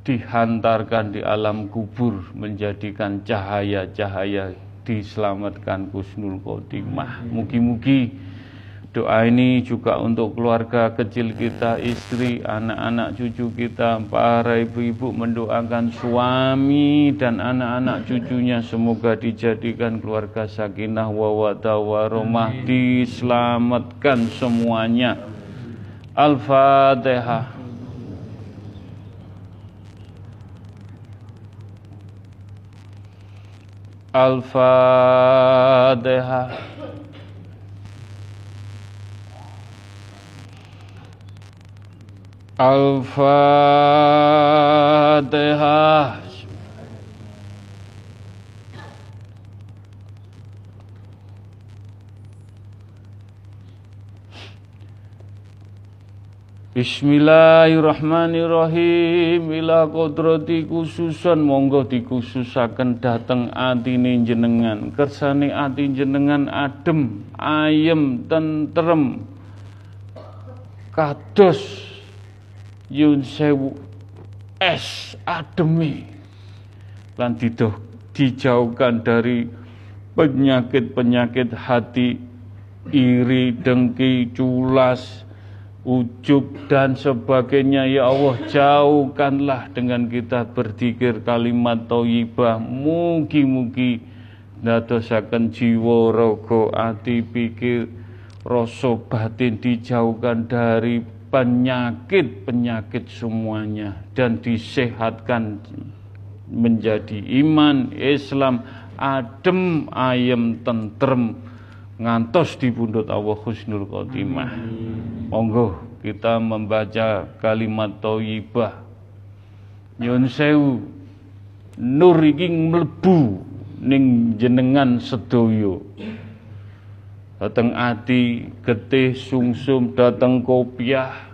dihantarkan di alam kubur menjadikan cahaya-cahaya diselamatkan kusnul khotimah. Mugi-mugi Doa ini juga untuk keluarga kecil kita, istri, anak-anak cucu kita, para ibu-ibu mendoakan suami dan anak-anak cucunya semoga dijadikan keluarga sakinah wawata waromah diselamatkan semuanya. Al-Fatihah. Al-Fatihah. Al-Fatihah. Bismillahirrahmanirrahim. Ila kodrati khususan. Monggo dikhususaken dateng atine jenengan kersane ati jenengan adem ayem tentrem kados yun sewu. Es ademi lan didoh dijauhkan dari penyakit-penyakit hati iri dengki culas ujub dan sebagainya. Ya Allah jauhkanlah dengan kita berzikir kalimat thayyibah mugi-mugi ndadosaken jiwa raga ati pikir rasa batin dijauhkan dari penyakit-penyakit semuanya dan disehatkan menjadi iman Islam adem ayem tentrem ngantos di pundut Allah husnul khotimah. Monggo kita membaca kalimat thayyibah. Nyun sewu nur iki mlebu ning jenengan sedaya. Dateng ati, getih, sungsum, dateng kopiah.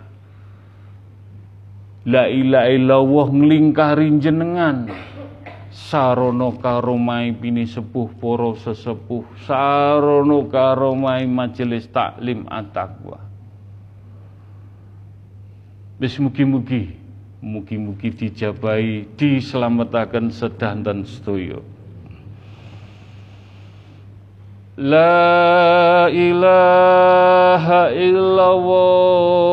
La ilaha illallah nglingkari jenengan. Sarono karomai bini sepuh poro sesepuh. Sarono karomai majelis taklim at-taqwa. Wis mugi-mugi mugi-mugi dijabai diselamatkan sedanten sedaya La ilaha illallah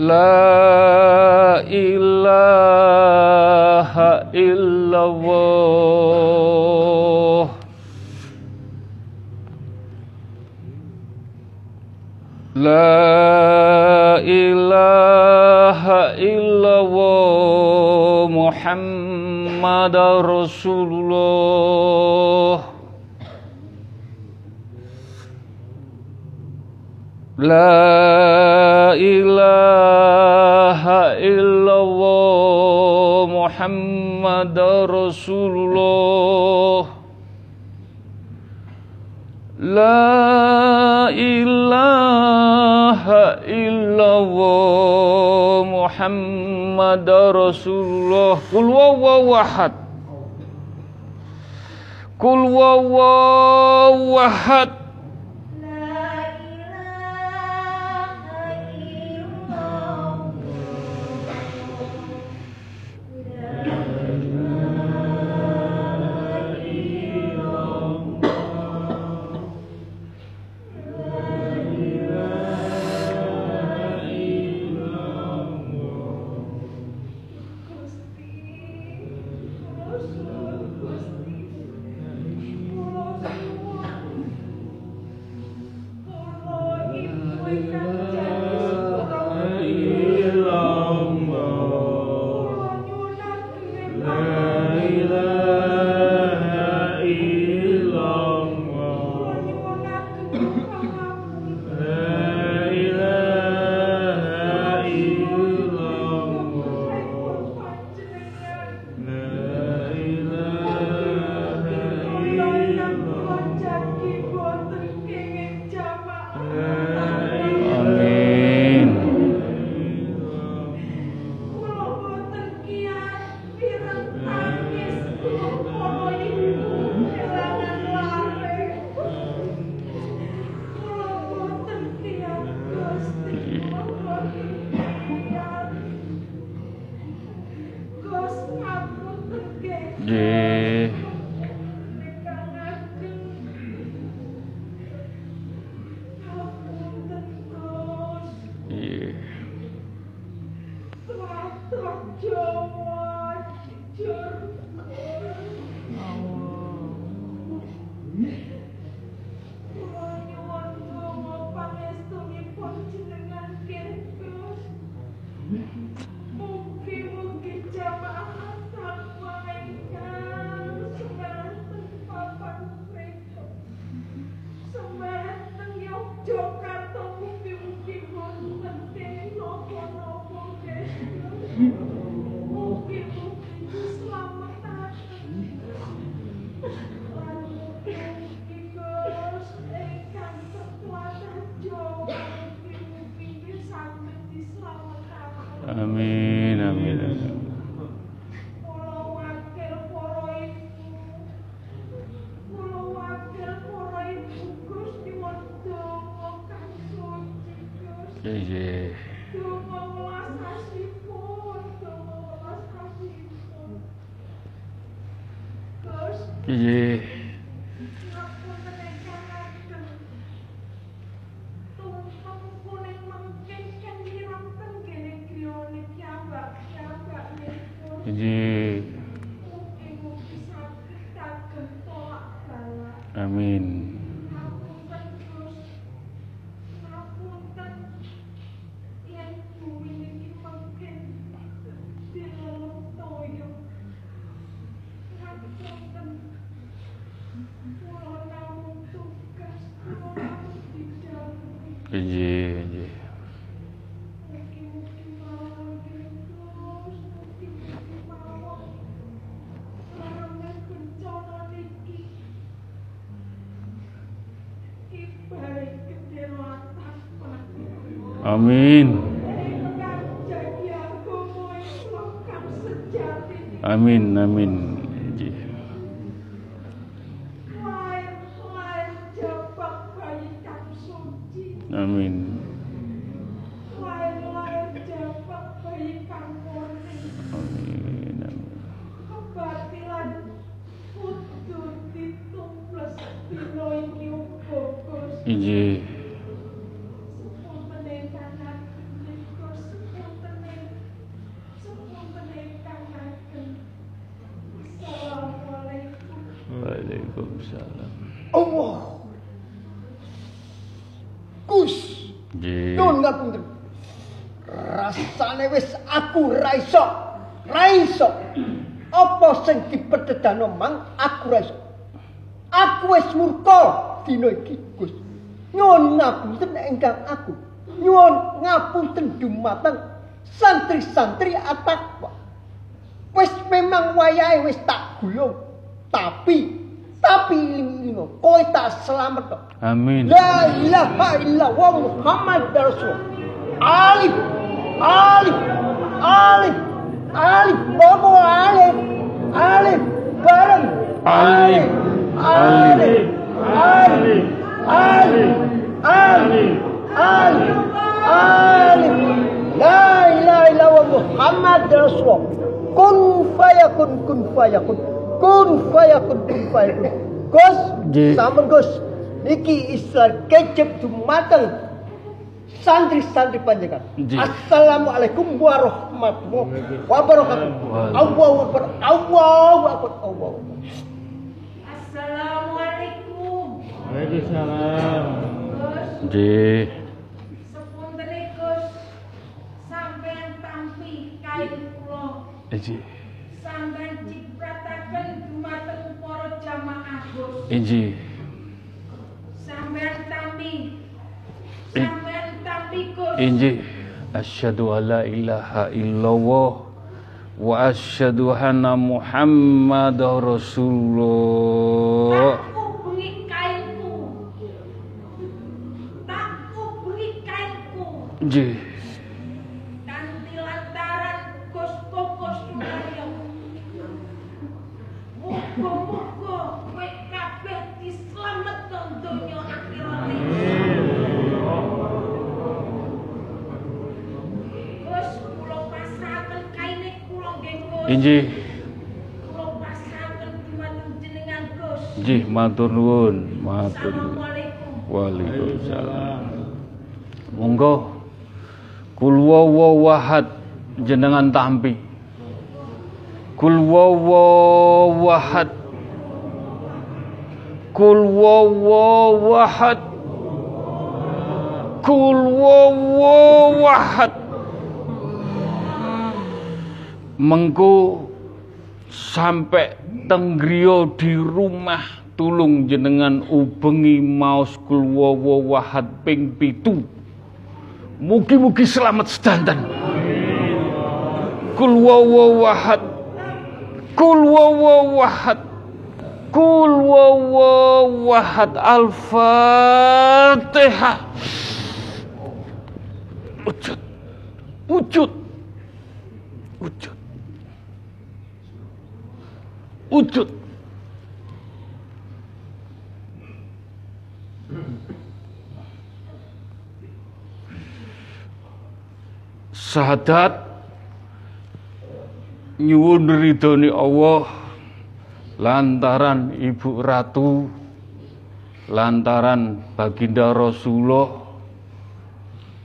La ilaha illallah. La ilaha illallah Muhammad Rasulullah. La ilaha illallah Muhammad Rasulullah. La ilaha illallah Muhammad Rasulullah. Kul wawawahad Kul wawawahad Amin, amin, amin. Amin. Ingkang jadi agama Islam kang sejati niki. Amin, amin. Nggih. Lair-lair jabak bayi kang suci. Amin. Lair-lair jabak bayi kang murni. Amin. amin. Kebatilan kudu ditumples dina iki uga Gus. Nggih. Sepunten ingkang ageng Gus, sepunten ing- sepunten ingkang ageng. Assalamualaikum. Waalaikumsalam. Allah. Gus, Nggih. nun ngapunten. Rasane wis aku ra iso. Ra iso. Apa sing dipedhedhano mang aku ra iso. Aku wis murka dina iki, Gus. Nyuwun ngapunten ingkang aku. Nyuwun ngapunten dumateng santri-santri atakwa. Wis memang wayahe wis tak gulung. Tapi tapi iling-iling tak selamat. Amin. La ilaha illallah Muhammad Rasul. Alif, alif, alif, alif, bobo alif, alif, bareng. Alif, alif, alif, alif, alif, alif, alif. La ilaha illallah Muhammad Rasul. Kun fayakun, kun fayakun, kun fayakun, kun fayakun. Gus, Ji. sampun Gus. Niki Islam kecep dumateng santri-santri panjenengan. Assalamualaikum warahmatullahi wabarakatuh. Allahu akbar. Allahu akbar. Allahu akbar. Assalamualaikum. Waalaikumsalam. Gus, Nggih. sepuntene Gus. Sampeyan tampi kain kula. Nggih. Gus. Injih Asyhadu an la ilaha illallah wa asyhadu anna Muhammadar Rasulullah. Injih. Gus. Injih matur nuwun, matur nuwun. Waalaikumsalam. Monggo kul wawahad jenengan tampi. Kul wawahad. Kul wawahad. Kul wawahad. Mengko sampai tenggriya di rumah tulung jenengan ubengi maos kulwawa wahad ping pitu. Mugi-mugi selamat sedanten. Kulwawa wahad kulwawa wahad kulwawa wahad al-fatihah. Wujud wujud Wujud. Wujud. Sahadat nyuwun ridhoni Allah lantaran Ibu Ratu lantaran Baginda Rasulullah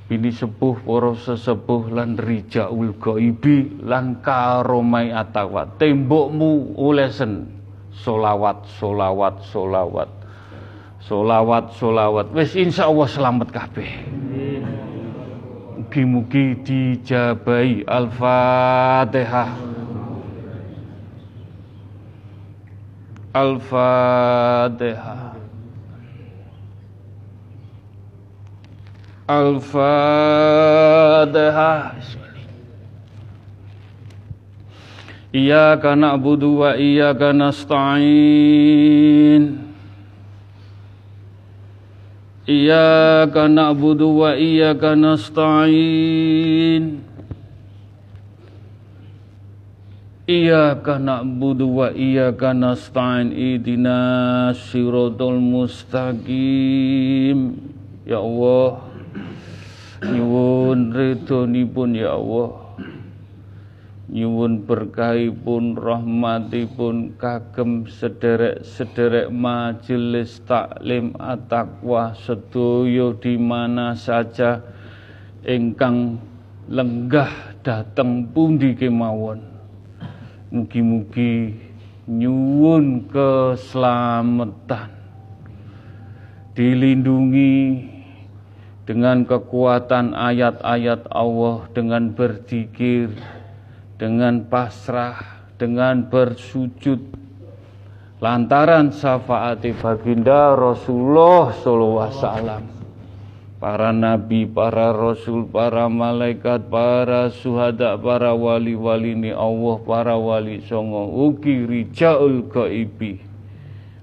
bini sepuh para sesepuh lan rijaul gaibi lan karomai atawa tembokmu olesen solawat solawat solawat. Solawat solawat. Wis insya Allah selamat kabeh. Mugi-mugi dijabai al-fatihah. Al-fatihah Al-Fatihah. Iyyaka na'budu wa iyyaka nasta'in. Iyyaka na'budu wa iyyaka nasta'in. Iyyaka na'budu wa iyyaka nasta'in. Idina siratal mustaqim. Ya Allah, nyuwun ridhonipun ya Allah. Nyuwun berkahipun rahmatipun kagem sederek-sederek majelis taklim at-taqwa sedaya di mana saja ingkang lenggah dateng pundi kemawon. Mugi-mugi nyuwun keselamatan. Dilindungi dengan kekuatan ayat-ayat Allah, dengan berzikir, dengan pasrah, dengan bersujud. Lantaran syafaat baginda Rasulullah wasallam. Para nabi, para rasul, para malaikat, para suhada, para wali-wali ni Allah, para wali songo, ugi rijaul gaibi.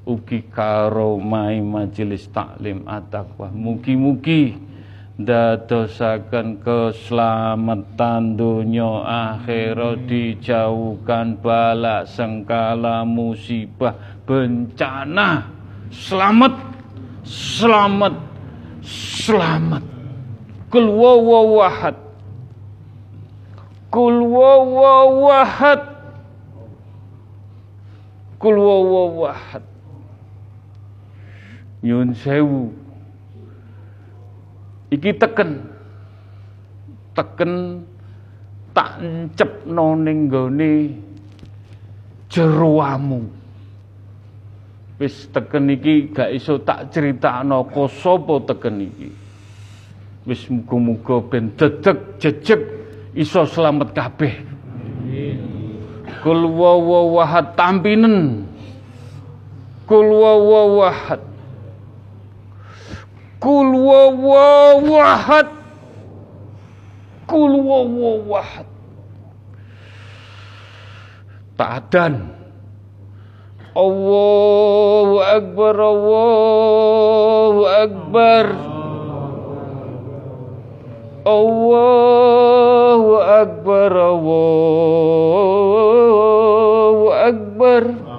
Ugi karomai majelis taklim at-taqwa. Mugi-mugi dadosaken keselamatan dunia akhirat dijauhkan balak sengkala musibah bencana. Selamat selamat selamat. Kul wawahad kul wawahad kul wawahad nyun sewu iki teken. Teken tak encepno ning gone jeroamu wis teken iki gak iso tak critakno sapa teken iki? Wis muga-muga ben dedeg jejeg iso selamat kabeh. Kul wawahad tampinen. Kul wawahad Kul wawahad. Kul wawahad. Ta'adan. Allahu Akbar, Allahu Akbar. Allahu Akbar, Allahu Akbar.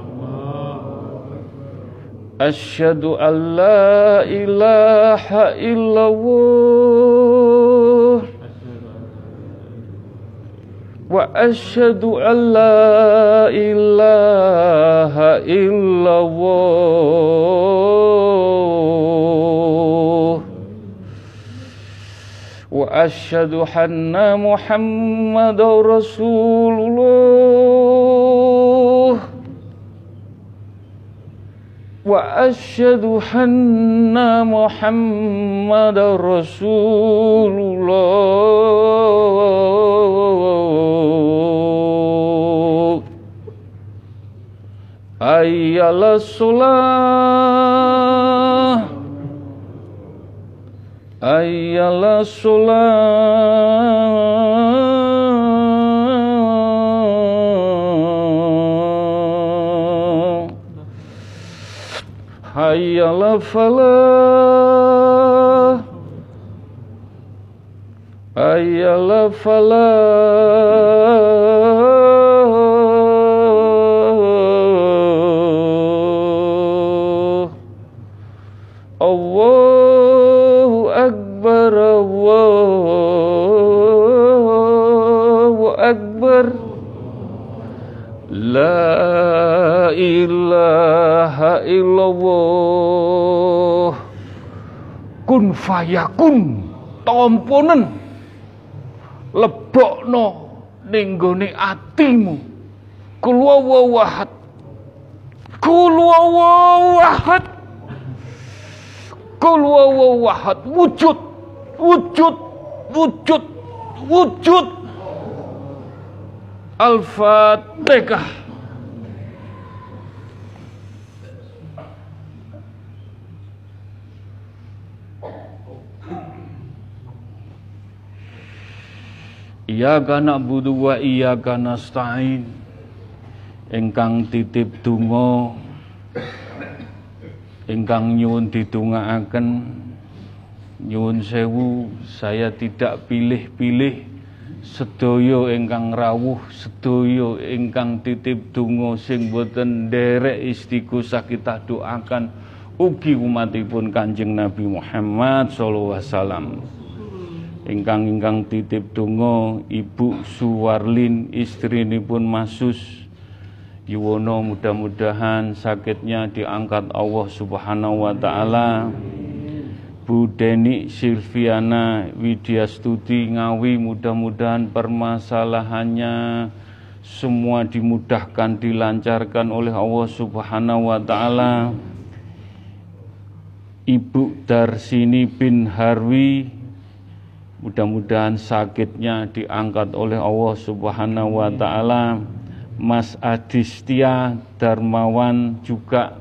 أشهد أن لا إله إلا الله. وأشهد أن لا إله إلا الله. وأشهد أن محمد رسول الله. وأشهد أن محمد رسول الله. أي الصلاة. أي الصلاة. حي على الفلاح Kun fayakun Tomponen Lebokno Ninggone atimu. Kulwawawahad Kulwawawahad Kulwawawahad Wujud Wujud Wujud Wujud. Al-Fatihah. Iyyaka na'budu wa iyyaka nasta'in. Engkang titip donga ingkang nyuwun didongaaken nyuwun sewu saya tidak pilih-pilih sedaya ingkang rawuh sedaya ingkang titip donga sing boten nderek istighosah kita doakan ugi umatipun Kanjeng Nabi Muhammad sallallahu alaihi wasallam ingkang ingkang titip donga Ibu Suwarlin istrinipun Masus Yuwono mudah-mudahan sakitnya diangkat Allah Subhanahu wa taala Bu Deni Silviana Widya Studi Ngawi mudah-mudahan permasalahannya semua dimudahkan dilancarkan oleh Allah Subhanahu wa taala. Ibu Darsini bin Harwi mudah-mudahan sakitnya diangkat oleh Allah Subhanahu wa taala. Mas Adistia Darmawan juga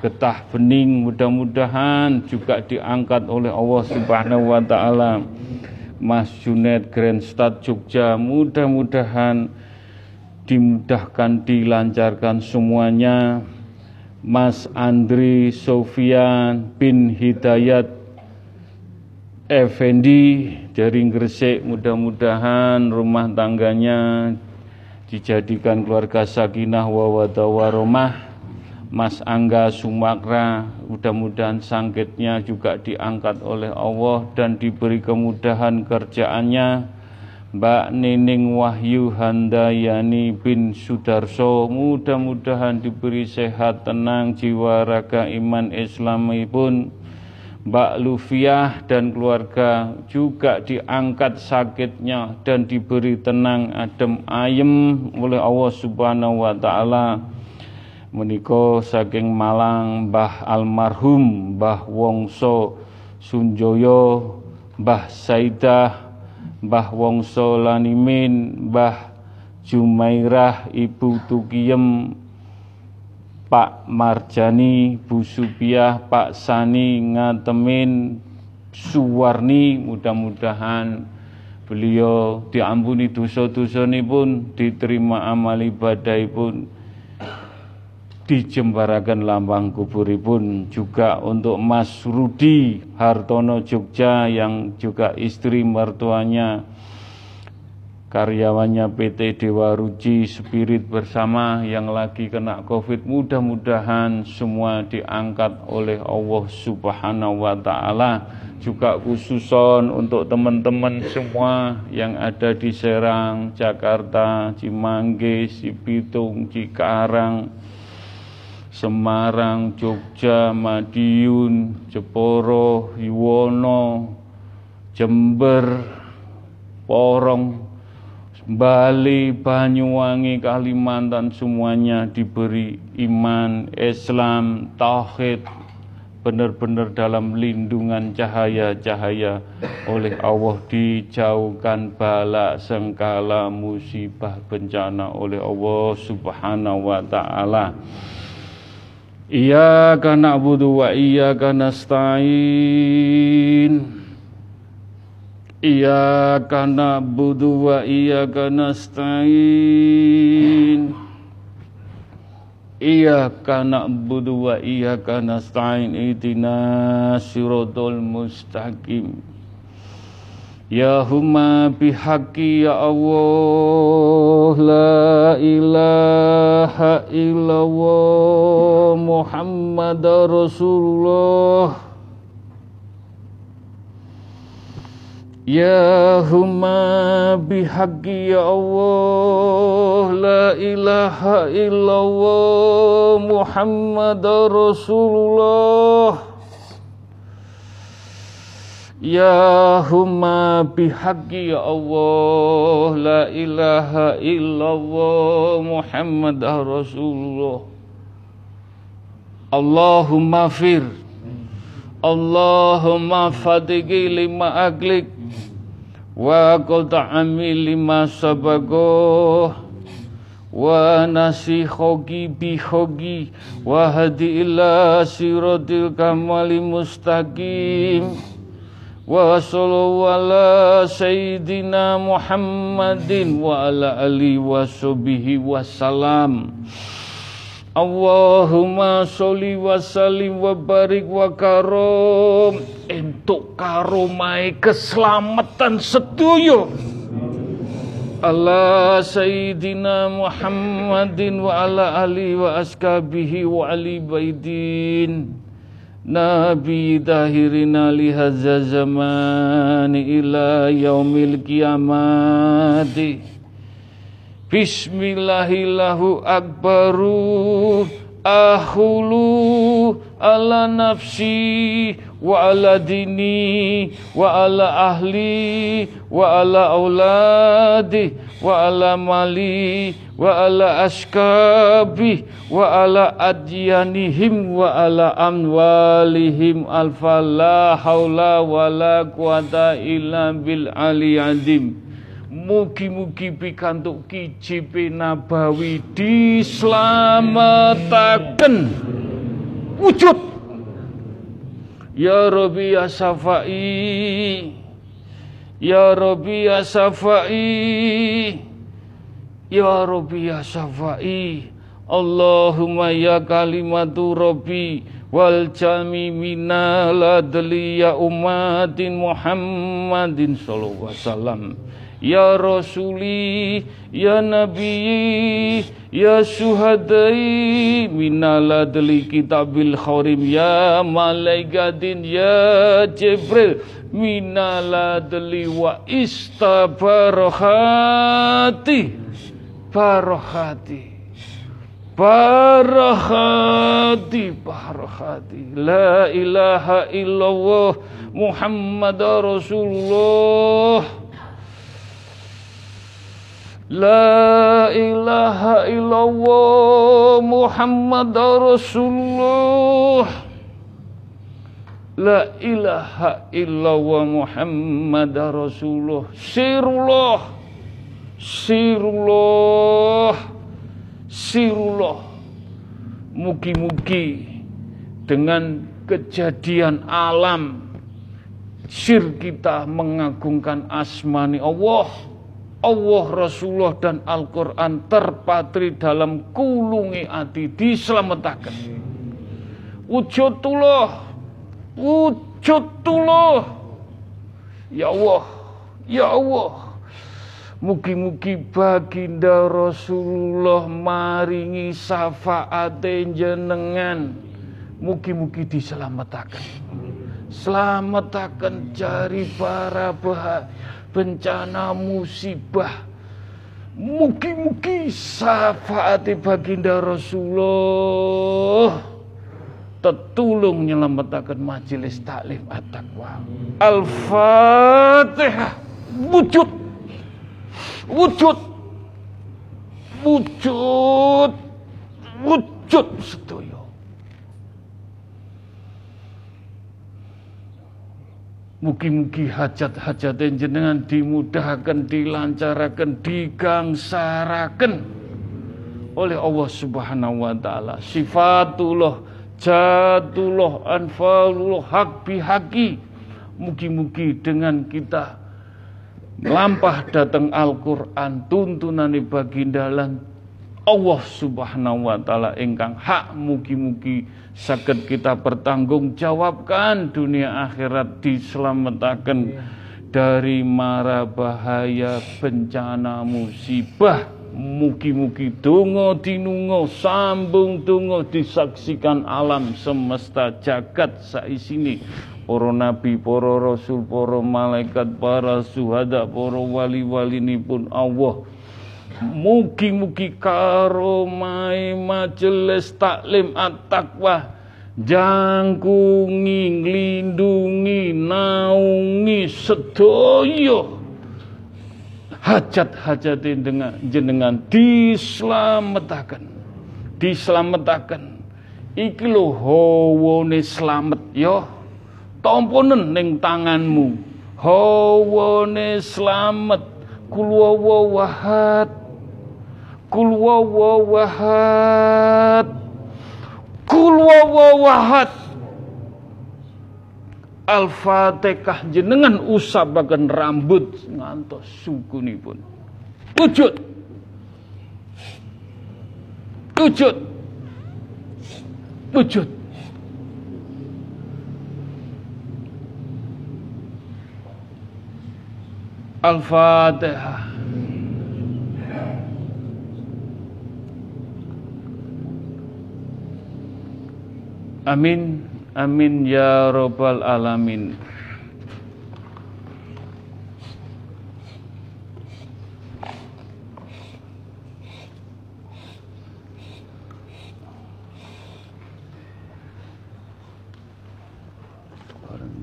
getah bening mudah-mudahan juga diangkat oleh Allah Subhanahu wa taala. Mas Junet Grandstad Jogja mudah-mudahan dimudahkan dilancarkan semuanya. Mas Andri Sofian bin Hidayat Effendi dari Gresik mudah-mudahan rumah tangganya dijadikan keluarga sakinah wa warahmah Mas Angga Sumakra mudah-mudahan sangkitnya juga diangkat oleh Allah dan diberi kemudahan kerjaannya. Mbak Nining Wahyu Handayani bin Sudarso mudah-mudahan diberi sehat tenang jiwa raga iman islami pun Mbak Lufiah dan keluarga juga diangkat sakitnya dan diberi tenang adem ayem oleh Allah Subhanahu wa taala. Menika saking Malang Mbah almarhum Mbah Wongso Sunjoyo Mbah Saidah Mbah Wongso Lanimin Mbah Jumairah Ibu Tukiem Pak Marjani Bu Supiah Pak Sani Ngatemin Suwarni mudah-mudahan beliau diampuni dosa-dosa pun diterima amal ibadah pun dijembarakan lambang kuburipun juga untuk Mas Rudi Hartono Jogja yang juga istri mertuanya karyawannya PT Dewa Ruji Spirit bersama yang lagi kena Covid mudah-mudahan semua diangkat oleh Allah Subhanahu wa taala. Juga khususon untuk teman-teman semua yang ada di Serang, Jakarta, Cimangge, Cibitung, Cikarang, Semarang, Jogja, Madiun, Jeporo, Yuwono, Jember, Porong, Bali, Banyuwangi, Kalimantan semuanya diberi iman, Islam, tauhid benar-benar dalam lindungan cahaya-cahaya. Oleh Allah dijauhkan bala sengkala musibah bencana. Oleh Allah Subhanahu wa taala. Iyyaka na'budu wa iyyaka nasta'in Iyyaka na'budu wa iyyaka nasta'in Iyyaka na'budu wa iyyaka nasta'in Ihdinas siratal mustaqim. Ya huma bihaqi ya Allah La ilaha illallah Muhammad Rasulullah Ya huma bihaqi ya Allah La ilaha illallah Muhammad Rasulullah. Ya huma bihaqi ya Allah La ilaha illallah Muhammad Rasulullah. Allahumma fir. Allahumma fatigi lima aglik wa qata'ami lima sabagoh wa nasikhogi bihogi wa hadi ila siratil kamali mustaqim. Wa sallu ala sayyidina Muhammadin wa ala Allahumma sholli wa sallim wa barik wa karom. Entuk karomai keselamatan setuju. Ala sayyidina Muhammadin wa ala ali wa askabihi wa ali baidin Nabi dahirina lihazza zamani ila yaumil kiamati Bismillahillahu akbaru ahulu ala nafsi wa ala dini wa ala ahli wa ala auladi wa ala mali wa ala askabi wa ala adyanihim wa ala amwalihim. Alfa la hawla wa la quwata illa bil ali adim Mugi-mugi pikantuk kicipe nabawi dislametaken wujud. Ya Rabbi ya Safai Ya Rabbi ya Safai Ya Rabbi ya Safai Allahumma ya kalimatu Rabbi wal jami minal adli ya umatin Muhammadin sallallahu alaihi wasallam Ya Rasuli, Ya Nabi, Ya Syuhadai, Minaladli kitabil khorim, Ya Malaikatin, Ya Jibril, Minaladli wa istabarohati, barohati. Barohati, barohati. La ilaha illallah Muhammad Rasulullah. La ilaha illallah Muhammad Rasulullah. La ilaha illallah Muhammad Rasulullah. Sirullah. Sirullah. Sirullah. Mugi-mugi dengan kejadian alam Sir kita mengagungkan asmani Allah Allah Rasulullah dan Al-Quran terpatri dalam kulungi hati diselamatkan. Wujudullah, wujudullah. Ya Allah, ya Allah. Mugi-mugi baginda Rasulullah maringi syafaat jenengan. Mugi-mugi diselamatkan. Selamatkan jari para bahagia bencana musibah Mugi-mugi syafaat baginda Rasulullah tetulung nyelamatkan majelis taklim at-taqwa. Al-Fatihah. Wujud. Wujud. Wujud. Wujud setuju. Mugi-mugi hajat-hajat jenengan dimudahkan, dilancarkan, digangsarakan oleh Allah Subhanahu wa taala. Sifatullah, jatullah, anfalullah, hak bihaki. Mugi-mugi dengan kita melampah datang Al-Qur'an tuntunan baginda lan Allah Subhanahu wa taala ingkang hak mugi-mugi sakit kita bertanggungjawabkan dunia akhirat diselamatkan dari mara bahaya bencana musibah. Mugi-mugi dongo dinungo sambung dongo disaksikan alam semesta jagat saisini para nabi, para rasul, para malaikat, para suhada, para wali-wali pun Allah. Mugi-mugi karomai majelis taklim at-taqwa jangkungi nglindungi naungi sedaya hajat-hajat dengan jenengan dislametaken dislametaken iki lho hawane slamet ya tamponen ning tanganmu. Hawane slamet kul wahad kul wahad kul wahad Al-Fatihah jenengan usapaken rambut ngantos sukunipun. Wujud. Wujud. Wujud. Al-Fatihah. Amin. Amin ya robbal alamin.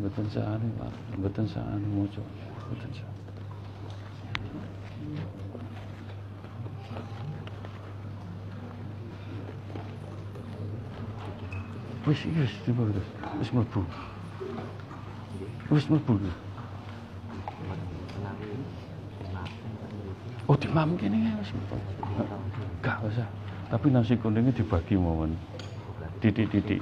Betul Pak, betul sehari muncul, betul sehari. Wis wis coba wis. Mlebu. Wis mlebu. Oh, dimam kene ya wis. Gak usah. Tapi nasi kuningnya dibagi mawon. Titik-titik.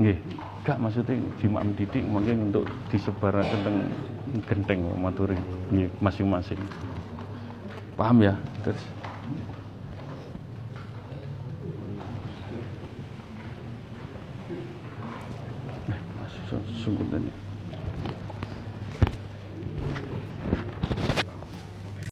Nggih. Gak maksudnya dimam titik mungkin untuk disebar tentang genteng maturi nggih masing-masing. Paham ya? Terus segundo ali.